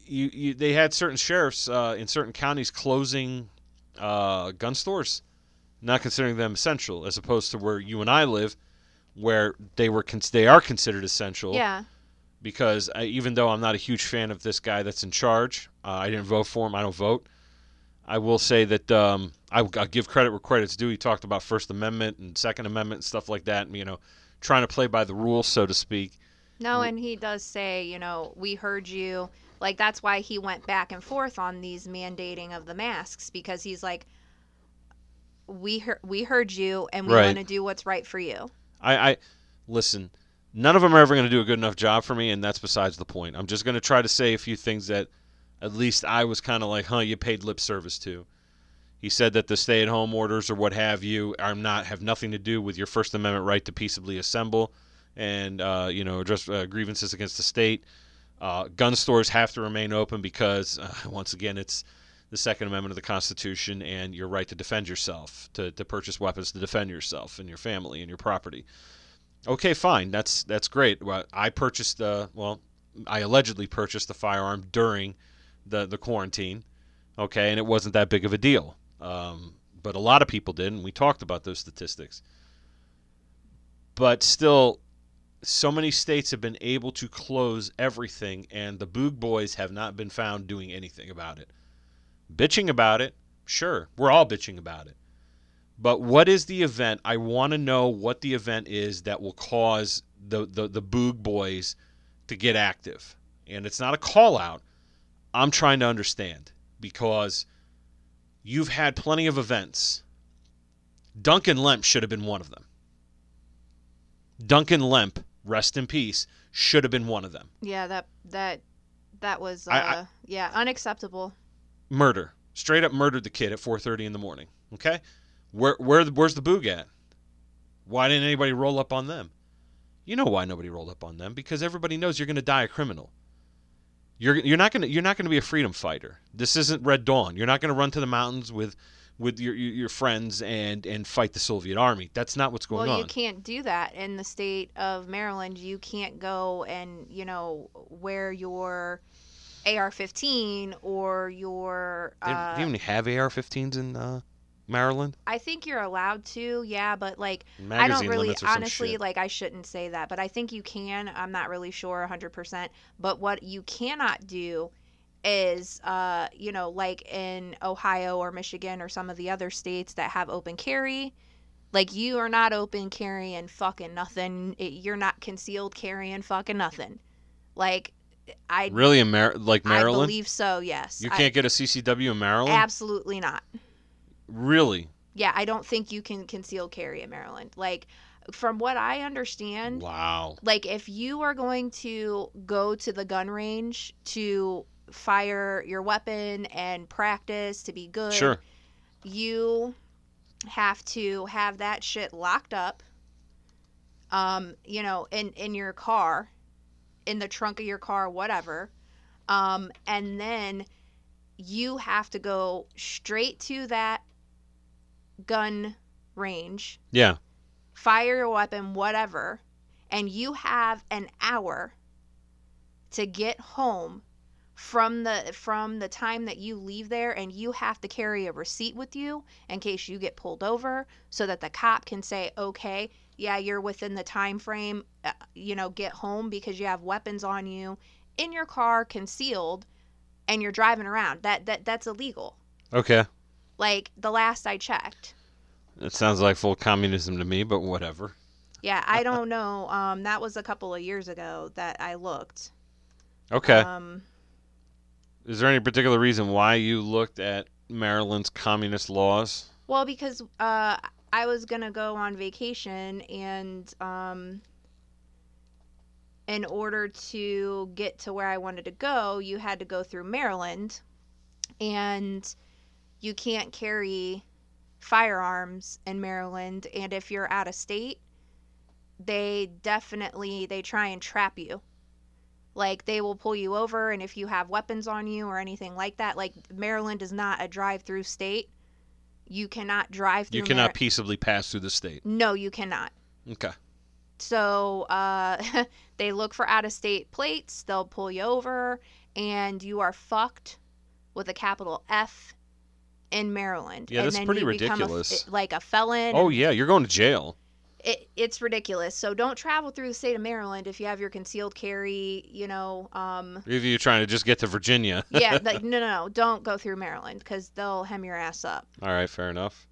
you, you they had certain sheriffs uh, in certain counties closing uh, gun stores, not considering them essential, as opposed to where you and I live, where they were cons- they are considered essential. Yeah. Because I, even though I'm not a huge fan of this guy that's in charge, uh, I didn't vote for him. I don't vote. I will say that um, I, will give credit where credit's due. He talked about First Amendment and Second Amendment and stuff like that, and you know, trying to play by the rules, so to speak. No, and he does say, you know, we heard you. Like that's why he went back and forth on these mandating of the masks because he's like, we heard we heard you, and we Right. want to do what's right for you. I, I listen. None of them are ever going to do a good enough job for me, and that's besides the point. I'm just going to try to say a few things that, at least I was kind of like, huh, you paid lip service to. He said that the stay-at-home orders or what have you are not have nothing to do with your First Amendment right to peaceably assemble, and uh, you know address uh, grievances against the state. Uh, gun stores have to remain open because, uh, once again, it's the Second Amendment of the Constitution and your right to defend yourself, to, to purchase weapons to defend yourself and your family and your property. Okay, fine. That's that's great. Well, I purchased the well, I allegedly purchased the firearm during the the quarantine. Okay, and it wasn't that big of a deal. Um, but a lot of people did, and we talked about those statistics. But still, so many states have been able to close everything, and the Boog Boys have not been found doing anything about it. Bitching about it, sure, we're all bitching about it. But what is the event? I want to know what the event is that will cause the, the, the Boog Boys to get active. And it's not a call out. I'm trying to understand because you've had plenty of events. Duncan Lemp should have been one of them. Duncan Lemp, rest in peace, should have been one of them. Yeah, that that that was uh, I- I- yeah unacceptable. Murder, straight up murdered the kid at 4:30 in the morning. Okay, where where where's the boog at? Why didn't anybody roll up on them? You know why nobody rolled up on them because everybody knows you're going to die a criminal. You're you're not going to you're not going to be a freedom fighter. This isn't Red Dawn. You're not going to run to the mountains with with your your friends and and fight the Soviet army. That's not what's going well, on. you can't do that in the state of Maryland. You can't go and you know wear your AR-15 or your. Uh, they even have AR-15s in uh, Maryland. I think you're allowed to, yeah, but like I don't really limits or some honestly like I shouldn't say that, but I think you can. I'm not really sure 100%, but what you cannot do is uh you know like in Ohio or Michigan or some of the other states that have open carry like you are not open carrying fucking nothing. It- You're not concealed carrying fucking nothing. Like I Really, in Mar- like I Maryland, believe so, yes. you can't get a CCW in Maryland. absolutely not. really? Yeah, I don't think you can conceal carry in Maryland. Like from what I understand, Wow. like if you are going to go to the gun range to fire your weapon and practice to be good, Sure. you have to have that shit locked up um you know in in your car in the trunk of your car whatever um and then you have to go straight to that gun range Yeah. fire your weapon, whatever, and you have an hour to get home from the from the time that you leave there and you have to carry a receipt with you in case you get pulled over so that the cop can say okay yeah you're within the time frame uh, you know get home because you have weapons on you in your car concealed and you're driving around that that that's illegal Okay. like the last i checked It sounds like full communism to me, but whatever. Yeah, I don't know. Um, that was a couple of years ago that I looked. Okay. Um, Is there any particular reason why you looked at Maryland's communist laws? well, because uh, I was gonna go on vacation, and um, in order to get to where I wanted to go, you had to go through Maryland, and you can't carry firearms in Maryland. And if you're out of state, they definitely they try and trap you. Like they will pull you over, and if you have weapons on you or anything like that, like Maryland is not a drive-through state. You cannot drive through. You cannot Mar- peaceably pass through the state. no, you cannot. Okay. So uh, they look for out of state plates, they'll pull you over, and you are fucked with a capital F in Maryland. Yeah, and that's then pretty you become a ridiculous. like a felon. Oh yeah, you're going to jail. It, it's ridiculous. So don't travel through the state of Maryland if you have your concealed carry, you know. Um, If you're trying to just get to Virginia. yeah, like, no, no, no, don't go through Maryland because they'll hem your ass up. All right, fair enough.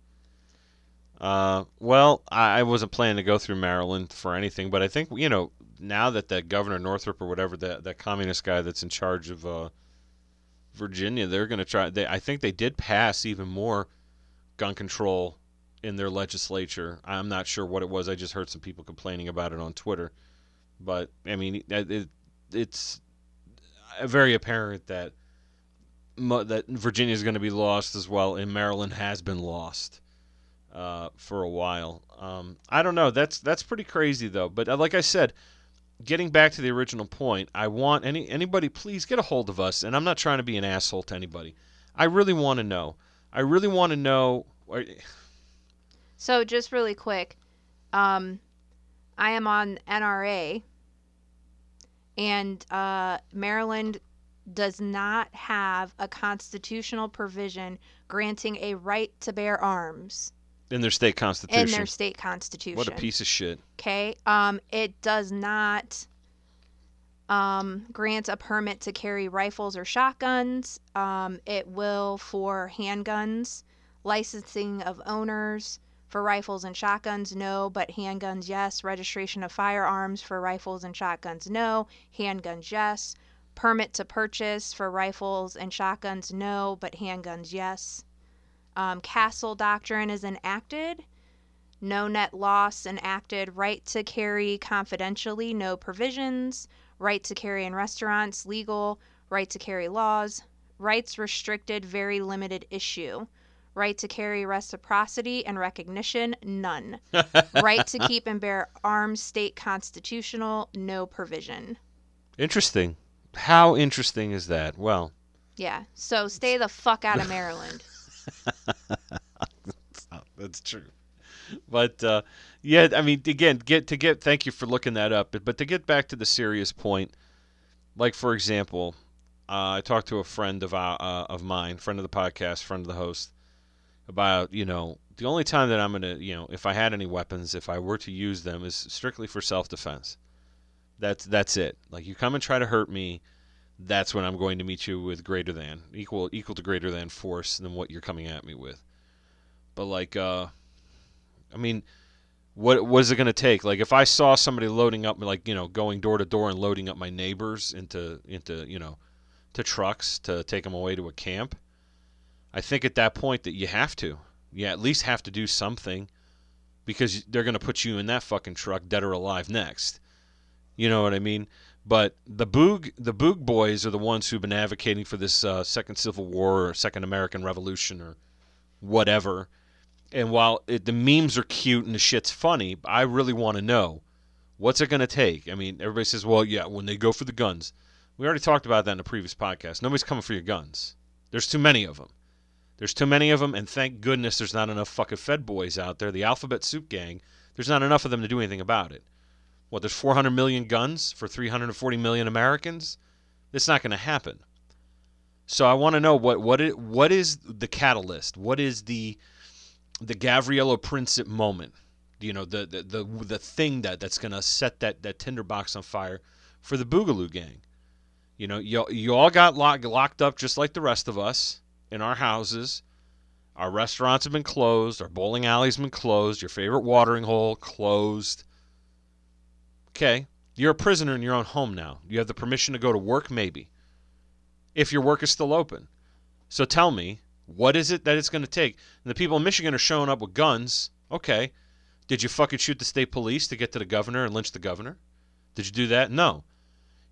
Uh, well, I, I wasn't planning to go through Maryland for anything, but I think you know now that that Governor Northrop or whatever that that communist guy that's in charge of uh, Virginia, they're going to try. They, I think they did pass even more gun control in their legislature. I'm not sure what it was. I just heard some people complaining about it on Twitter. But I mean, it, it, it's very apparent that that Virginia is going to be lost as well, and Maryland has been lost uh, for a while. Um, I don't know. That's that's pretty crazy though. But uh, like I said, getting back to the original point, I want any anybody please get a hold of us. And I'm not trying to be an asshole to anybody. I really want to know. I really want to know. So just really quick, um, I am on NRA, and uh, Maryland does not have a constitutional provision granting a right to bear arms in their state constitution. in their state constitution. what a piece of shit. Okay. Um, it does not um, grant a permit to carry rifles or shotguns. Um, it will for handguns, licensing of owners for rifles and shotguns, no, but handguns, yes. Registration of firearms for rifles and shotguns, no. Handguns, yes. Permit to purchase for rifles and shotguns, no, but handguns, yes. Um, Castle Doctrine is enacted. No net loss enacted. Right to carry confidentially, no provisions. Right to carry in restaurants, legal. Right to carry laws. Rights restricted, very limited issue. Right to carry reciprocity and recognition, none. right to keep and bear arms, state constitutional, no provision. Interesting. How interesting is that? Well, Yeah, so stay the fuck out of Maryland. That's true. But uh, yeah, I mean, again, get to get. Thank you for looking that up. But, but to get back to the serious point, like for example, uh, I talked to a friend of uh, of mine, friend of the podcast, friend of the host, about you know the only time that I'm gonna you know if I had any weapons, if I were to use them, is strictly for self defense. That's that's it. Like you come and try to hurt me, that's when I'm going to meet you with greater than equal equal to greater than force than what you're coming at me with. But like, uh, I mean, what what is it going to take? Like, if I saw somebody loading up, like you know, going door to door and loading up my neighbors into into you know, to trucks to take them away to a camp, I think at that point that you have to, you at least have to do something, because they're going to put you in that fucking truck, dead or alive, next. You know what I mean? But the Boog the Boog boys are the ones who've been advocating for this uh, second Civil War or second American Revolution or whatever. And while it, the memes are cute and the shit's funny, I really want to know what's it going to take. I mean, everybody says, "Well, yeah, when they go for the guns." We already talked about that in a previous podcast. Nobody's coming for your guns. There's too many of them. There's too many of them, and thank goodness there's not enough fucking Fed boys out there. The Alphabet Soup Gang. There's not enough of them to do anything about it. What? There's 400 million guns for 340 million Americans. It's not going to happen. So I want to know what what is, what is the catalyst? What is the the Gavrilo Princip moment? You know, the the the, the thing that that's going to set that that tinderbox on fire for the Boogaloo gang. You know, you you all got locked locked up just like the rest of us in our houses. Our restaurants have been closed. Our bowling alley's been closed. Your favorite watering hole closed. Okay, you're a prisoner in your own home now. You have the permission to go to work, maybe if your work is still open. So tell me, what is it that it's going to take? And the people in Michigan are showing up with guns. Okay. Did you fucking shoot the state police to get to the governor and lynch the governor? Did you do that? No.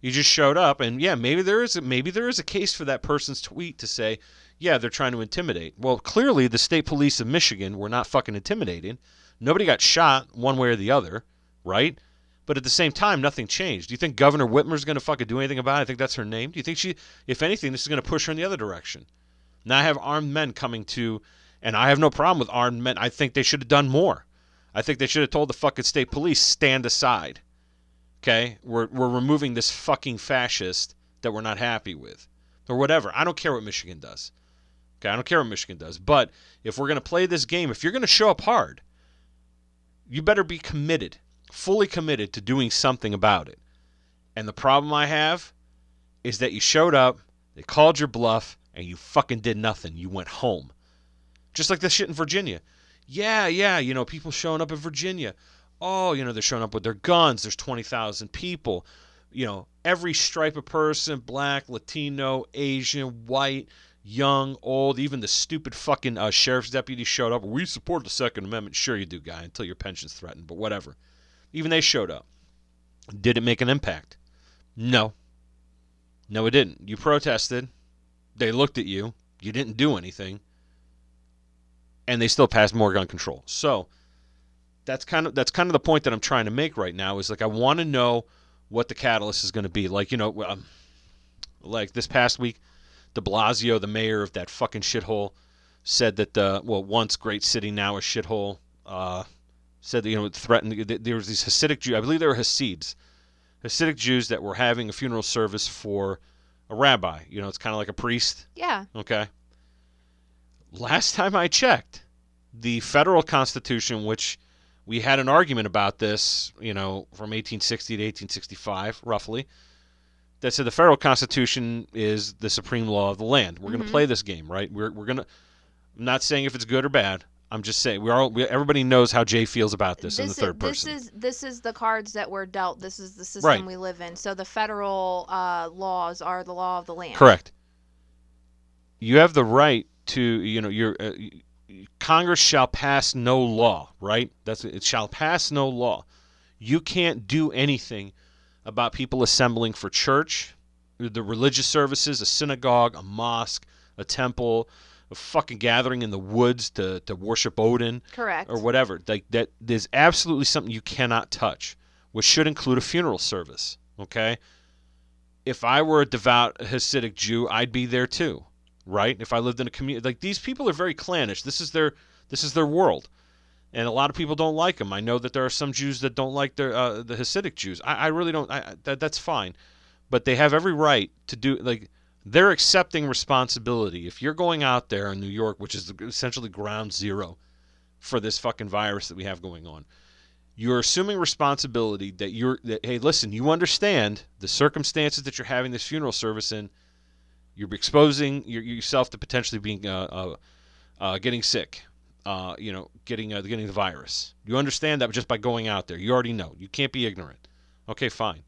You just showed up and yeah, maybe there is a, maybe there is a case for that person's tweet to say, yeah, they're trying to intimidate. Well, clearly the state police of Michigan were not fucking intimidating. Nobody got shot one way or the other, right? But at the same time, nothing changed. Do you think Governor Whitmer's going to fucking do anything about it? I think that's her name. Do you think she, if anything, this is going to push her in the other direction? Now I have armed men coming to, and I have no problem with armed men. I think they should have done more. I think they should have told the fucking state police stand aside. Okay, we're we're removing this fucking fascist that we're not happy with, or whatever. I don't care what Michigan does. Okay, I don't care what Michigan does. But if we're gonna play this game, if you're gonna show up hard, you better be committed fully committed to doing something about it. And the problem I have is that you showed up, they called your bluff, and you fucking did nothing. You went home. Just like the shit in Virginia. Yeah, yeah, you know, people showing up in Virginia. oh, you know, they're showing up with their guns. There's 20,000 people. You know, every stripe of person, black, Latino, Asian, white, young, old, even the stupid fucking uh, sheriff's deputy showed up. We support the Second Amendment. Sure, you do, guy, until your pension's threatened, but whatever. Even they showed up. Did it make an impact? No. No, it didn't. You protested. They looked at you. You didn't do anything. And they still passed more gun control. So that's kind of that's kind of the point that I'm trying to make right now is like I want to know what the catalyst is going to be. Like you know, um, like this past week, De Blasio, the mayor of that fucking shithole, said that the well once great city now a shithole. Uh, said that you know it threatened. There was these Hasidic Jews. I believe they were Hasids, Hasidic Jews that were having a funeral service for a rabbi. You know, it's kind of like a priest. Yeah. Okay. Last time I checked, the federal constitution, which we had an argument about this, you know, from 1860 to 1865, roughly, that said the federal constitution is the supreme law of the land. We're going Mhm. to play this game, right? We're, we're going to. I'm not saying if it's good or bad. I'm just saying we're all. We, everybody knows how Jay feels about this, in the is, third this is this is the cards that were dealt. This is the system Right. we live in. So the federal uh, laws are the law of the land. Correct. You have the right to, you know, your uh, Congress shall pass no law, right? That's it shall pass no law. You can't do anything about people assembling for church, the religious services, a synagogue, a mosque, a temple, a fucking gathering in the woods to, to worship Odin Correct. or whatever. Like that there's absolutely something you cannot touch, which should include a funeral service. Okay? If I were a devout Hasidic Jew, I'd be there too. Right? If I lived in a community like these people are very clannish. This is their this is their world. And a lot of people don't like them. I know that there are some Jews that don't like their uh, the Hasidic Jews. I, I really don't. I, that, that's fine, but they have every right to do like they're accepting responsibility. If you're going out there in New York, which is essentially ground zero for this fucking virus that we have going on. You're assuming responsibility that you're that hey, listen, you understand the circumstances that you're having this funeral service in. You're exposing your, yourself to potentially being uh, uh, uh, getting sick, uh, you know, getting uh, getting the virus. You understand that just by going out there. You already know. You can't be ignorant. Okay, fine.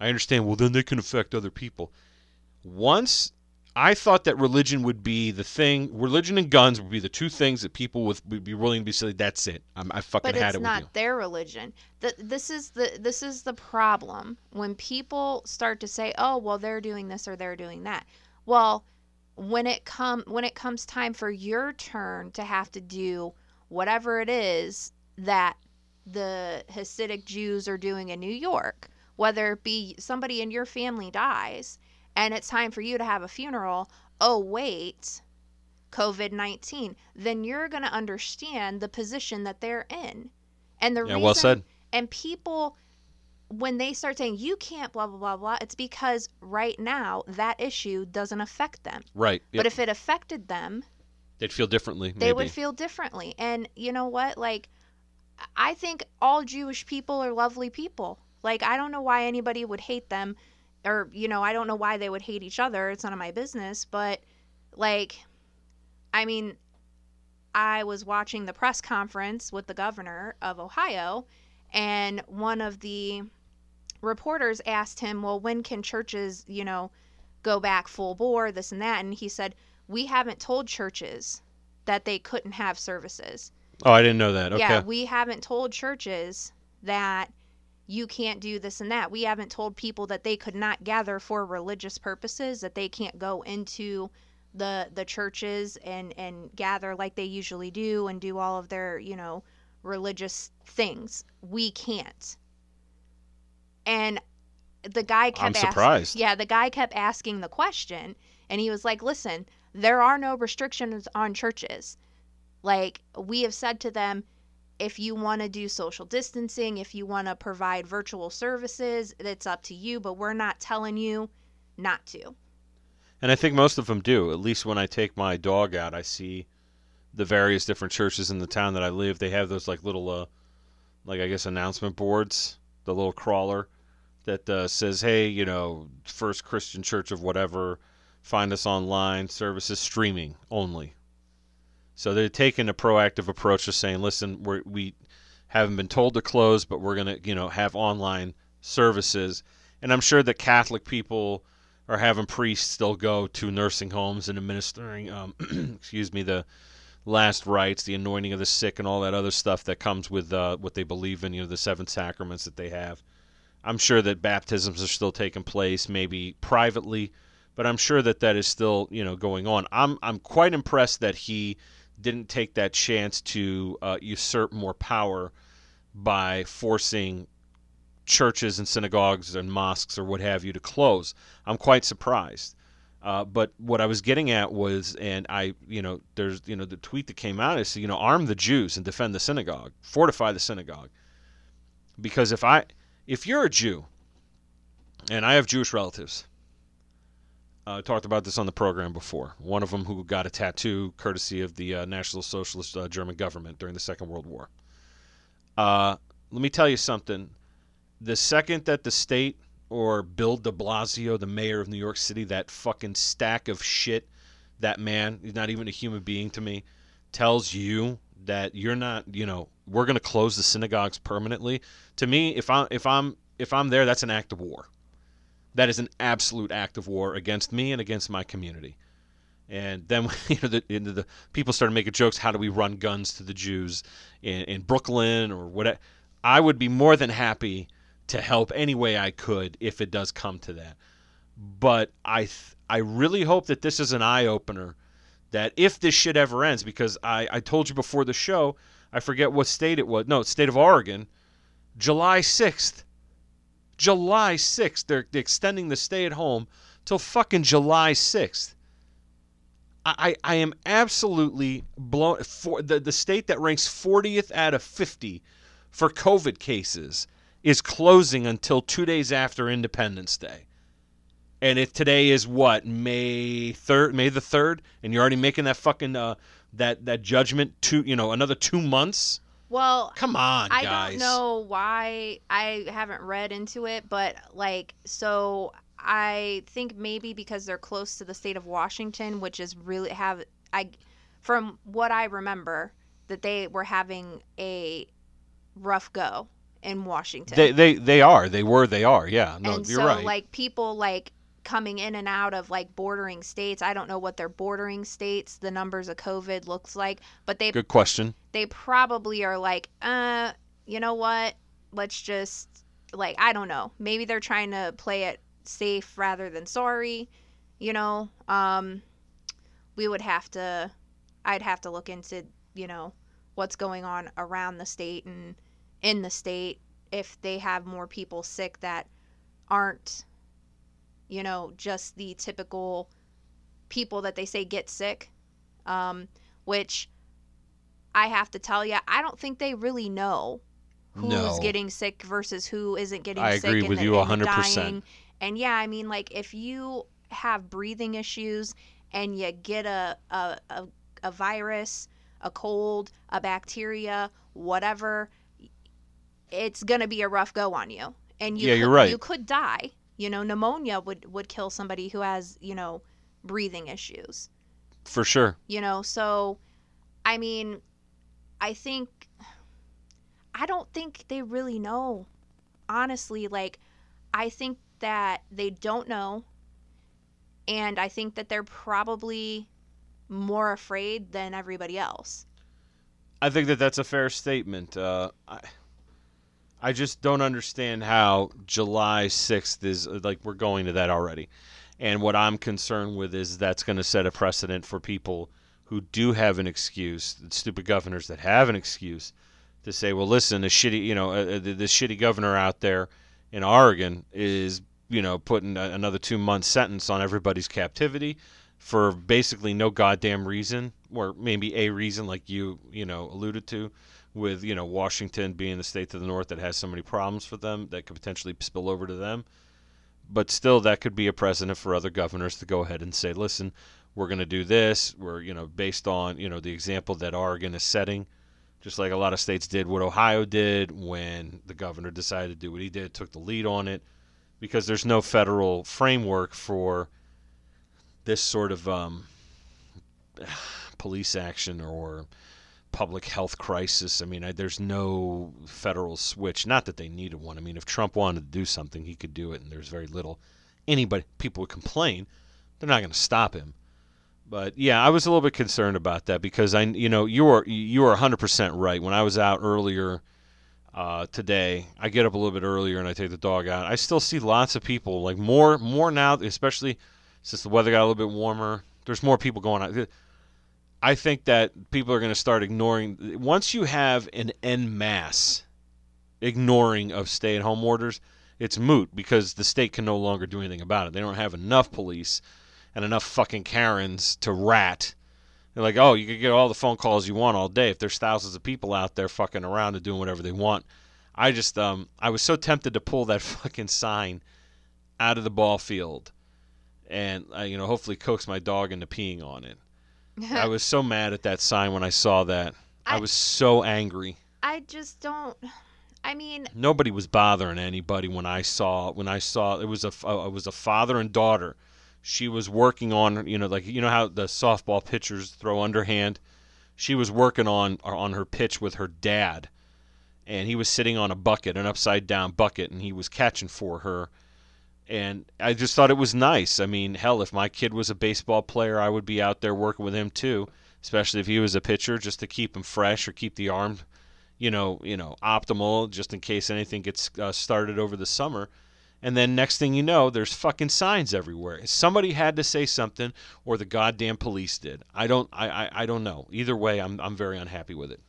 I understand. Well, then they can affect other people. Once I thought that religion would be the thing. Religion and guns would be the two things that people would, would be willing to be say, "That's it. I'm, I fucking but had it's it with not you." their religion. Th- this is the this is the problem when people start to say, "Oh, well, they're doing this or they're doing that." Well, when it come when it comes time for your turn to have to do whatever it is that the Hasidic Jews are doing in New York, whether it be somebody in your family dies and it's time for you to have a funeral, oh wait, COVID 19, then you're going to understand the position that they're in. And the Yeah, reason, well said. And people, when they start saying you can't, blah, blah, blah, blah, it's because right now that issue doesn't affect them. Right. But if it affected them, They'd feel differently. they maybe. would feel differently. And you know what? Like, I think all Jewish people are lovely people. Like, I don't know why anybody would hate them, or, you know, I don't know why they would hate each other. It's none of my business. But, like, I mean, I was watching the press conference with the governor of Ohio, and one of the reporters asked him, Well, when can churches, you know, go back full bore, this and that? And he said, We haven't told churches that they couldn't have services. oh, I didn't know that. Okay. Yeah, we haven't told churches that you can't do this and that. We haven't told people that they could not gather for religious purposes, that they can't go into the the churches and and gather like they usually do and do all of their, you know, religious things. We can't. And the guy kept I'm asking- surprised. yeah, the guy kept asking the question and he was like, "Listen, there are no restrictions on churches. Like we have said to them, if you want to do social distancing, if you want to provide virtual services, it's up to you, but we're not telling you not to." And I think most of them do. At least when I take my dog out, I see the various different churches in the town that I live. They have those like little, uh, like I guess announcement boards, the little crawler that uh, says, "Hey, you know, First Christian Church of whatever, find us online. Services streaming only." So they're taking a proactive approach to saying, "Listen, we're, we haven't been told to close, but we're to, you know, have online services. And I'm sure that Catholic people are having priests still go to nursing homes and administering, um, excuse me, the last rites, the anointing of the sick, and all that other stuff that comes with uh, what they believe in, you know, the seven sacraments that they have. I'm sure that baptisms are still taking place, maybe privately, but I'm sure that that is still, you know, going on. I'm I'm quite impressed that he didn't take that chance to uh, usurp more power by forcing churches and synagogues and mosques or what have you to close. I'm quite surprised. Uh, but what I was getting at was, and I, you know, there's, you know, the tweet that came out is, you know, arm the Jews and defend the synagogue, fortify the synagogue. Because if I, if you're a Jew, and I have Jewish relatives, uh, I talked about this on the program before. One of them who got a tattoo courtesy of the uh, National Socialist uh, German government during the Second World War. Uh, let me tell you something. The second that the state or Bill de Blasio, the mayor of New York City, that fucking stack of shit, that man, he's not even a human being to me, tells you that you're not, you know, we're going to close the synagogues permanently. To me, if I if I'm if I'm there, that's an act of war. That is an absolute act of war against me and against my community. And then you know the, the people started making jokes. How do we run guns to the Jews in, in Brooklyn or what? I would be more than happy to help any way I could if it does come to that. But I th- I really hope that this is an eye opener. That if this shit ever ends, because I, I told you before the show, I forget what state it was. No, state of Oregon, July 6th. July 6th. They're, extending the stay at home till fucking July 6th. I, I am absolutely blown. For the, the state that ranks 40th out of 50 for COVID cases is closing until two days after Independence Day. And if today is what May third, May the third, and you're already making that fucking uh, that that judgment two, you know, another two months. Well, come on, I guys. don't know why I haven't read into it, but like, so I think maybe because they're close to the state of Washington, which is really have I, from what I remember, that they were having a rough go in Washington. They they they are. They were. They are. Yeah. No, and you're so, right. like people like coming in and out of like bordering states. I don't know what their bordering states the numbers of COVID looks like, but they Good question. they probably are like, uh, you know what? Let's just like I don't know. Maybe they're trying to play it safe rather than sorry. You know, um, we would have to. I'd have to look into you know what's going on around the state and in the state if they have more people sick that aren't you know just the typical people that they say get sick um, which i have to tell you i don't think they really know who's No. getting sick versus who isn't getting I sick I agree and with the- you and 100%. dying. and yeah i mean like if you have breathing issues and you get a, a, a, a virus a cold a bacteria whatever it's gonna be a rough go on you, and you Yeah, could, you're right. You could die. You know, pneumonia would would kill somebody who has you know breathing issues. For sure. You know, so I mean, I think I don't think they really know. Honestly, like I think that they don't know, and I think that they're probably more afraid than everybody else. I think that that's a fair statement. Uh, I, I just don't understand how July 6th is like we're going to that already. And what I'm concerned with is that's going to set a precedent for people who do have an excuse, the stupid governors that have an excuse to say, well, listen, the shitty, you know, uh, uh, the, the shitty governor out there in Oregon is, you know, putting a, another two month sentence on everybody's captivity for basically no goddamn reason, or maybe a reason, like you, you know, alluded to, with you know Washington being the state to the north that has so many problems for them that could potentially spill over to them. But still, that could be a precedent for other governors to go ahead and say, listen, we're going to do this. We're, you know, based on, you know, the example that Oregon is setting, just like a lot of states did what Ohio did when the governor decided to do what he did, took the lead on it, because there's no federal framework for this sort of um, police action or public health crisis. I mean, I, there's no federal switch. Not that they needed one. I mean, if Trump wanted to do something, he could do it, and there's very little anybody people would complain. They're not going to stop him. But yeah, I was a little bit concerned about that because I, you know, you are you are 100% right. When I was out earlier uh, today, I get up a little bit earlier and I take the dog out. I still see lots of people, like more more now, especially since the weather got a little bit warmer. There's more people going out. I think that people are going to start ignoring once you have an en masse ignoring of stay-at-home orders. It's moot because the state can no longer do anything about it. They don't have enough police and enough fucking Karens to rat. They're like, oh, you can get all the phone calls you want all day if there's thousands of people out there fucking around and doing whatever they want. I just, um, I was so tempted to pull that fucking sign out of the ball field, and uh, you know, hopefully coax my dog into peeing on it. I was so mad at that sign when I saw that. I, I- was so angry. I just don't. I mean, Nobody was bothering anybody when I saw when I saw it was a uh, it was a father and daughter. She was working on you know like you know how the softball pitchers throw underhand. She was working on on her pitch with her dad, and he was sitting on a bucket, an upside down bucket, and he was catching for her. And I just thought it was nice. I mean, hell, if my kid was a baseball player, I would be out there working with him too, especially if he was a pitcher, just to keep him fresh or keep the arm you know, you know, optimal just in case anything gets uh, started over the summer. And then next thing you know, there's fucking signs everywhere. Somebody had to say something, or the goddamn police did. I don't, I, I, I don't know. Either way, I'm, I'm very unhappy with it.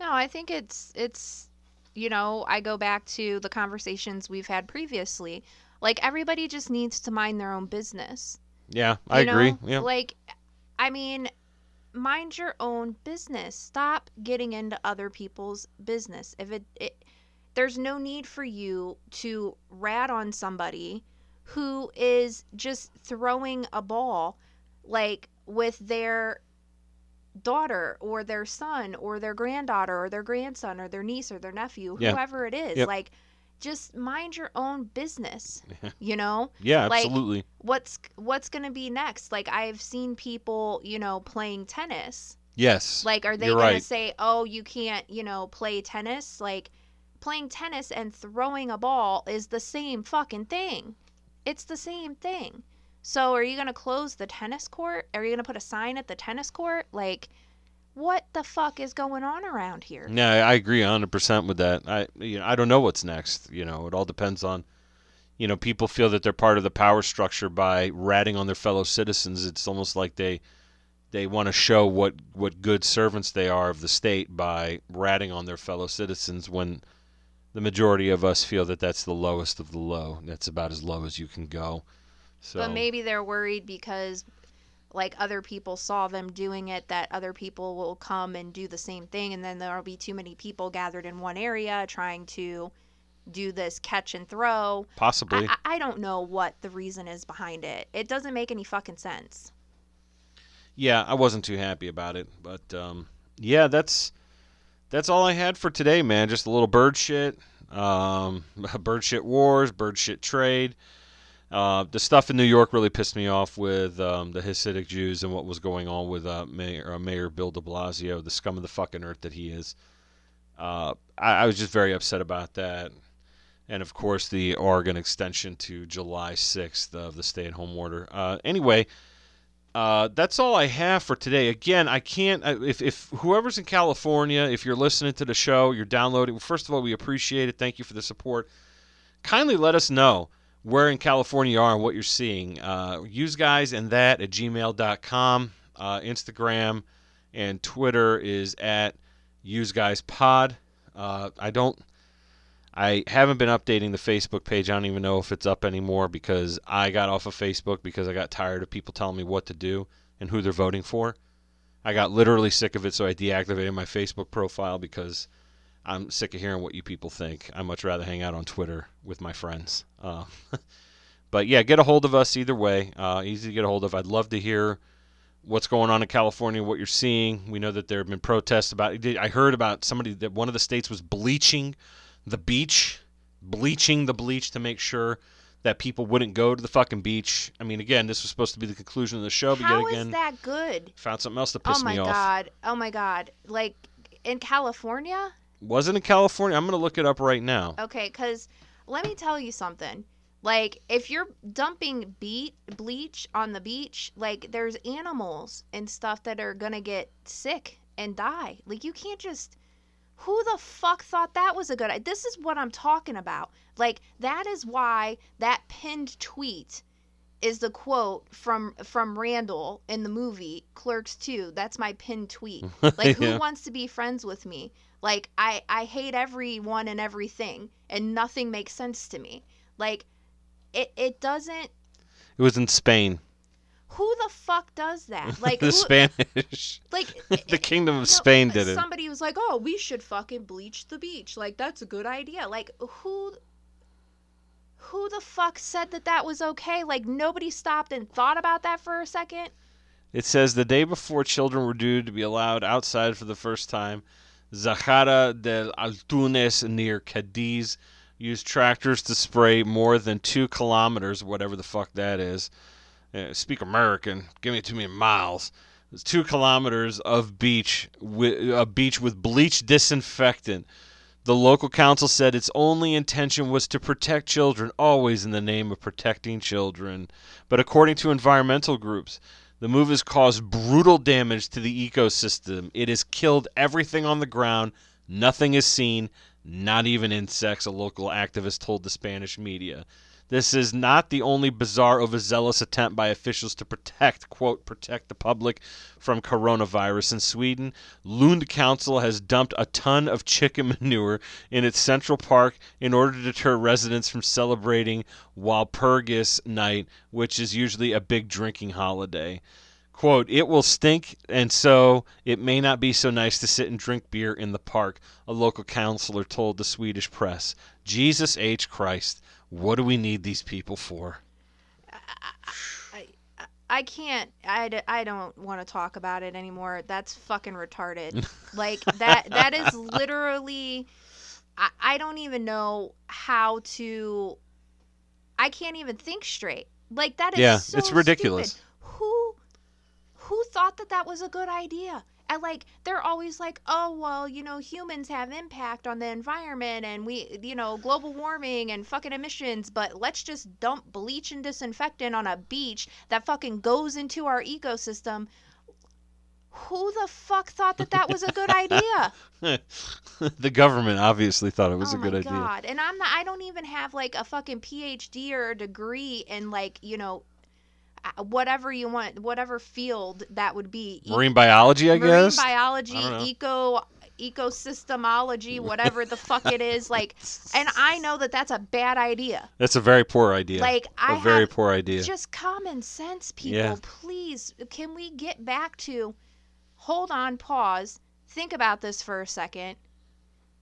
no, I think it's it's you know, I go back to the conversations we've had previously. Like everybody just needs to mind their own business. Yeah, I you agree. know? Yeah, Like I mean, mind your own business. Stop getting into other people's business. If it, it there's no need for you to rat on somebody who is just throwing a ball like with their daughter or their son or their granddaughter or their grandson or their niece or their nephew, Yeah. whoever it is. Yep. Like just mind your own business. you know? yeah, like- absolutely. what's what's going to be next like i've seen people you know playing tennis Yes. like are they going right. to say oh you can't you know play tennis like playing tennis and throwing a ball is the same fucking thing it's the same thing so are you going to close the tennis court are you going to put a sign at the tennis court like what the fuck is going on around here Yeah, I agree 100% with that. I you know, I don't know what's next, you know. It all depends on you know, people feel that they're part of the power structure by ratting on their fellow citizens. It's almost like they they want to show what what good servants they are of the state by ratting on their fellow citizens when the majority of us feel that that's the lowest of the low. That's about as low as you can go. So But maybe they're worried because like other people saw them doing it that other people will come and do the same thing and then there'll be too many people gathered in one area trying to do this catch and throw. possibly I, I don't know what the reason is behind it. It doesn't make any fucking sense. yeah, I wasn't too happy about it, but um, yeah, that's that's all I had for today, man. Just a little bird shit, um, bird shit wars, bird shit trade. Uh, the stuff in New York really pissed me off with um, the Hasidic Jews and what was going on with uh, Mayor, uh, Mayor Bill De Blasio, the scum of the fucking earth that he is. Uh, I, I was just very upset about that. And of course, the Oregon extension to July 6th of the stay at home order. Uh, anyway, that's all I have for today. Again, I can't. If, if whoever's in California, if you're listening to the show, you're downloading. First of all, we appreciate it. Thank you for the support. Kindly let us know where in California you are and what you're seeing. Uh, use guys and that at gmail.com. Uh, Instagram and Twitter is at use guys pod. Uh, I don't. I haven't been updating the Facebook page. I don't even know if it's up anymore because I got off of Facebook because I got tired of people telling me what to do and who they're voting for. I got literally sick of it, so I deactivated my Facebook profile because I'm sick of hearing what you people think. I much rather hang out on Twitter with my friends. Uh, but yeah, get a hold of us either way. Uh, easy to get a hold of. I'd love to hear what's going on in California, what you're seeing. We know that there have been protests about. I heard about somebody that one of the states was bleaching the beach, bleaching the bleach to make sure that people wouldn't go to the fucking beach. I mean, again, this was supposed to be the conclusion of the show, but How yet is that good? found something else to piss oh me off. Oh my god. Oh my god. Like in California. Was it in California? I'm gonna look it up right now. Okay, because let me tell you something. Like, if you're dumping beat bleach on the beach, like there's animals and stuff that are gonna get sick and die. Like, you can't just. Who the fuck thought that was a good idea? This is what I'm talking about. Like, that is why that pinned tweet is the quote from from Randall in the movie Clerks 2. That's my pinned tweet. Like, who Yeah. wants to be friends with me? Like, I I hate everyone and everything, and nothing makes sense to me. Like, it it doesn't. It was in Spain. Who the fuck does that? Like, the who, Spanish. like the Kingdom of no, Spain did it. Somebody was like, "Oh, we should fucking bleach the beach. Like that's a good idea." Like who who the fuck said that that was okay? Like nobody stopped and thought about that for a second? It says the day before children were due to be allowed outside for the first time, Zahara de los Atunes near Cadiz used tractors to spray more than two kilometers, whatever the fuck that is. Uh, speak American. Give it to me in miles. It's two kilometers of beach, wi- a beach with bleach disinfectant. The local council said its only intention was to protect children, always in the name of protecting children. But according to environmental groups, the move has caused brutal damage to the ecosystem. It has killed everything on the ground. Nothing is seen, not even insects, a local activist told the Spanish media. This is not the only bizarre, overzealous attempt by officials to protect, quote, protect the public from coronavirus. In Sweden, Lund Council has dumped a ton of chicken manure in its central park in order to deter residents from celebrating Walpurgis Night, which is usually a big drinking holiday. Quote, it will stink, and so it may not be so nice to sit and drink beer in the park, a local councilor told the Swedish press. Jesus H. Christ, what do we need these people for? I I can't. I, I don't want to talk about it anymore. That's fucking retarded. like that that is literally. I, I don't even know how to. I can't even think straight. Like that is Yeah, so it's ridiculous. stupid. Who who thought that that was a good idea? And like they're always like, "Oh, well, you know, humans have impact on the environment and we, you know, global warming and fucking emissions, but let's just dump bleach and disinfectant on a beach that fucking goes into our ecosystem." Who the fuck thought that that was a good idea? the government obviously thought it was oh a good my idea. god! And I'm not. I don't even have like a fucking PhD or a degree in like you know, Uh, whatever you want, whatever field that would be. E- Marine biology, I marine guess. Marine biology, I don't know. eco ecosystemology, whatever the fuck it is. Like, and I know that that's a bad idea. That's a very poor idea. Like, I a very poor idea. just common sense, people. Yeah. Please, can we get back to? Hold on, pause. Think about this for a second.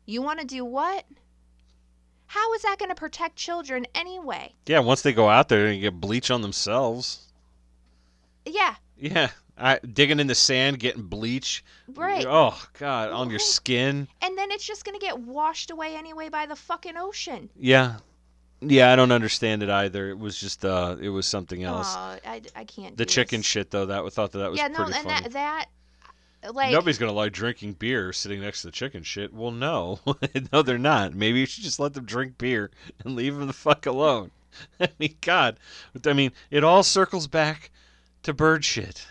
You want to do what? How is that going to protect children anyway? yeah, once they go out there and get bleach on themselves. Yeah, Yeah, I, digging in the sand, getting bleach. right. Oh God, on your skin. And then it's just going to get washed away anyway by the fucking ocean. Yeah, yeah. I don't understand it either. It was just, uh, it was something else. Oh, I, I can't. the chicken this. shit though, that thought that that was yeah, no, pretty and funny. that that like Nobody's gonna like drinking beer sitting next to the chicken shit. Well, no, no, they're not. Maybe you should just let them drink beer and leave them the fuck alone. I mean, God, I mean, it all circles back to bird shit.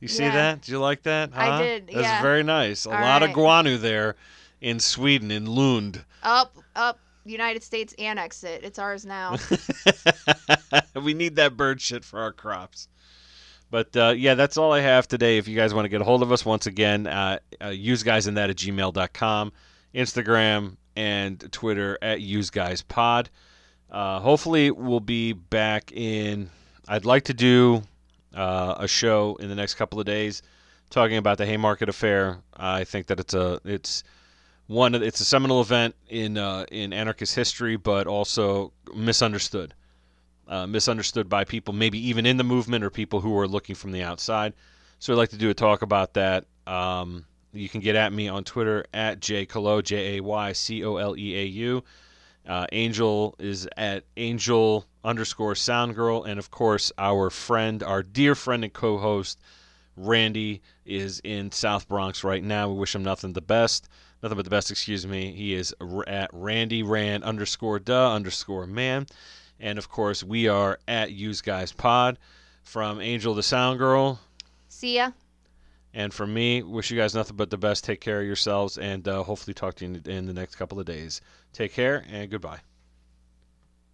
You see Yeah. that? Do you like that? I huh? did, That's yeah. very nice. A All lot of right. guano there in Sweden, in Lund. up up United States annex it. It's ours now. we need that bird shit for our crops. But uh, yeah, that's all I have today. If you guys want to get a hold of us, once again, uh, uh, useguysinthat at gmail.com, Instagram, and Twitter at useguyspod. Uh, hopefully, we'll be back in. I'd like to do uh, a show in the next couple of days talking about the Haymarket affair. I think that it's a it's one it's a seminal event in uh, in anarchist history, but also misunderstood uh, misunderstood by people, maybe even in the movement or people who are looking from the outside. So I'd like to do a talk about that. Um, you can get at me on Twitter at jcolo, J A Y C O L E A U. Uh, Angel is at angel underscore soundgirl, and of course our friend, our dear friend and co-host Randy is in South Bronx right now. We wish him nothing the best. Nothing but the best, excuse me. He is at Randy Rand underscore duh underscore man. And of course, we are at Use Guys Pod. From Angel the Sound Girl. See ya. And for me, wish you guys nothing but the best. Take care of yourselves and uh, hopefully talk to you in, in the next couple of days. Take care and goodbye.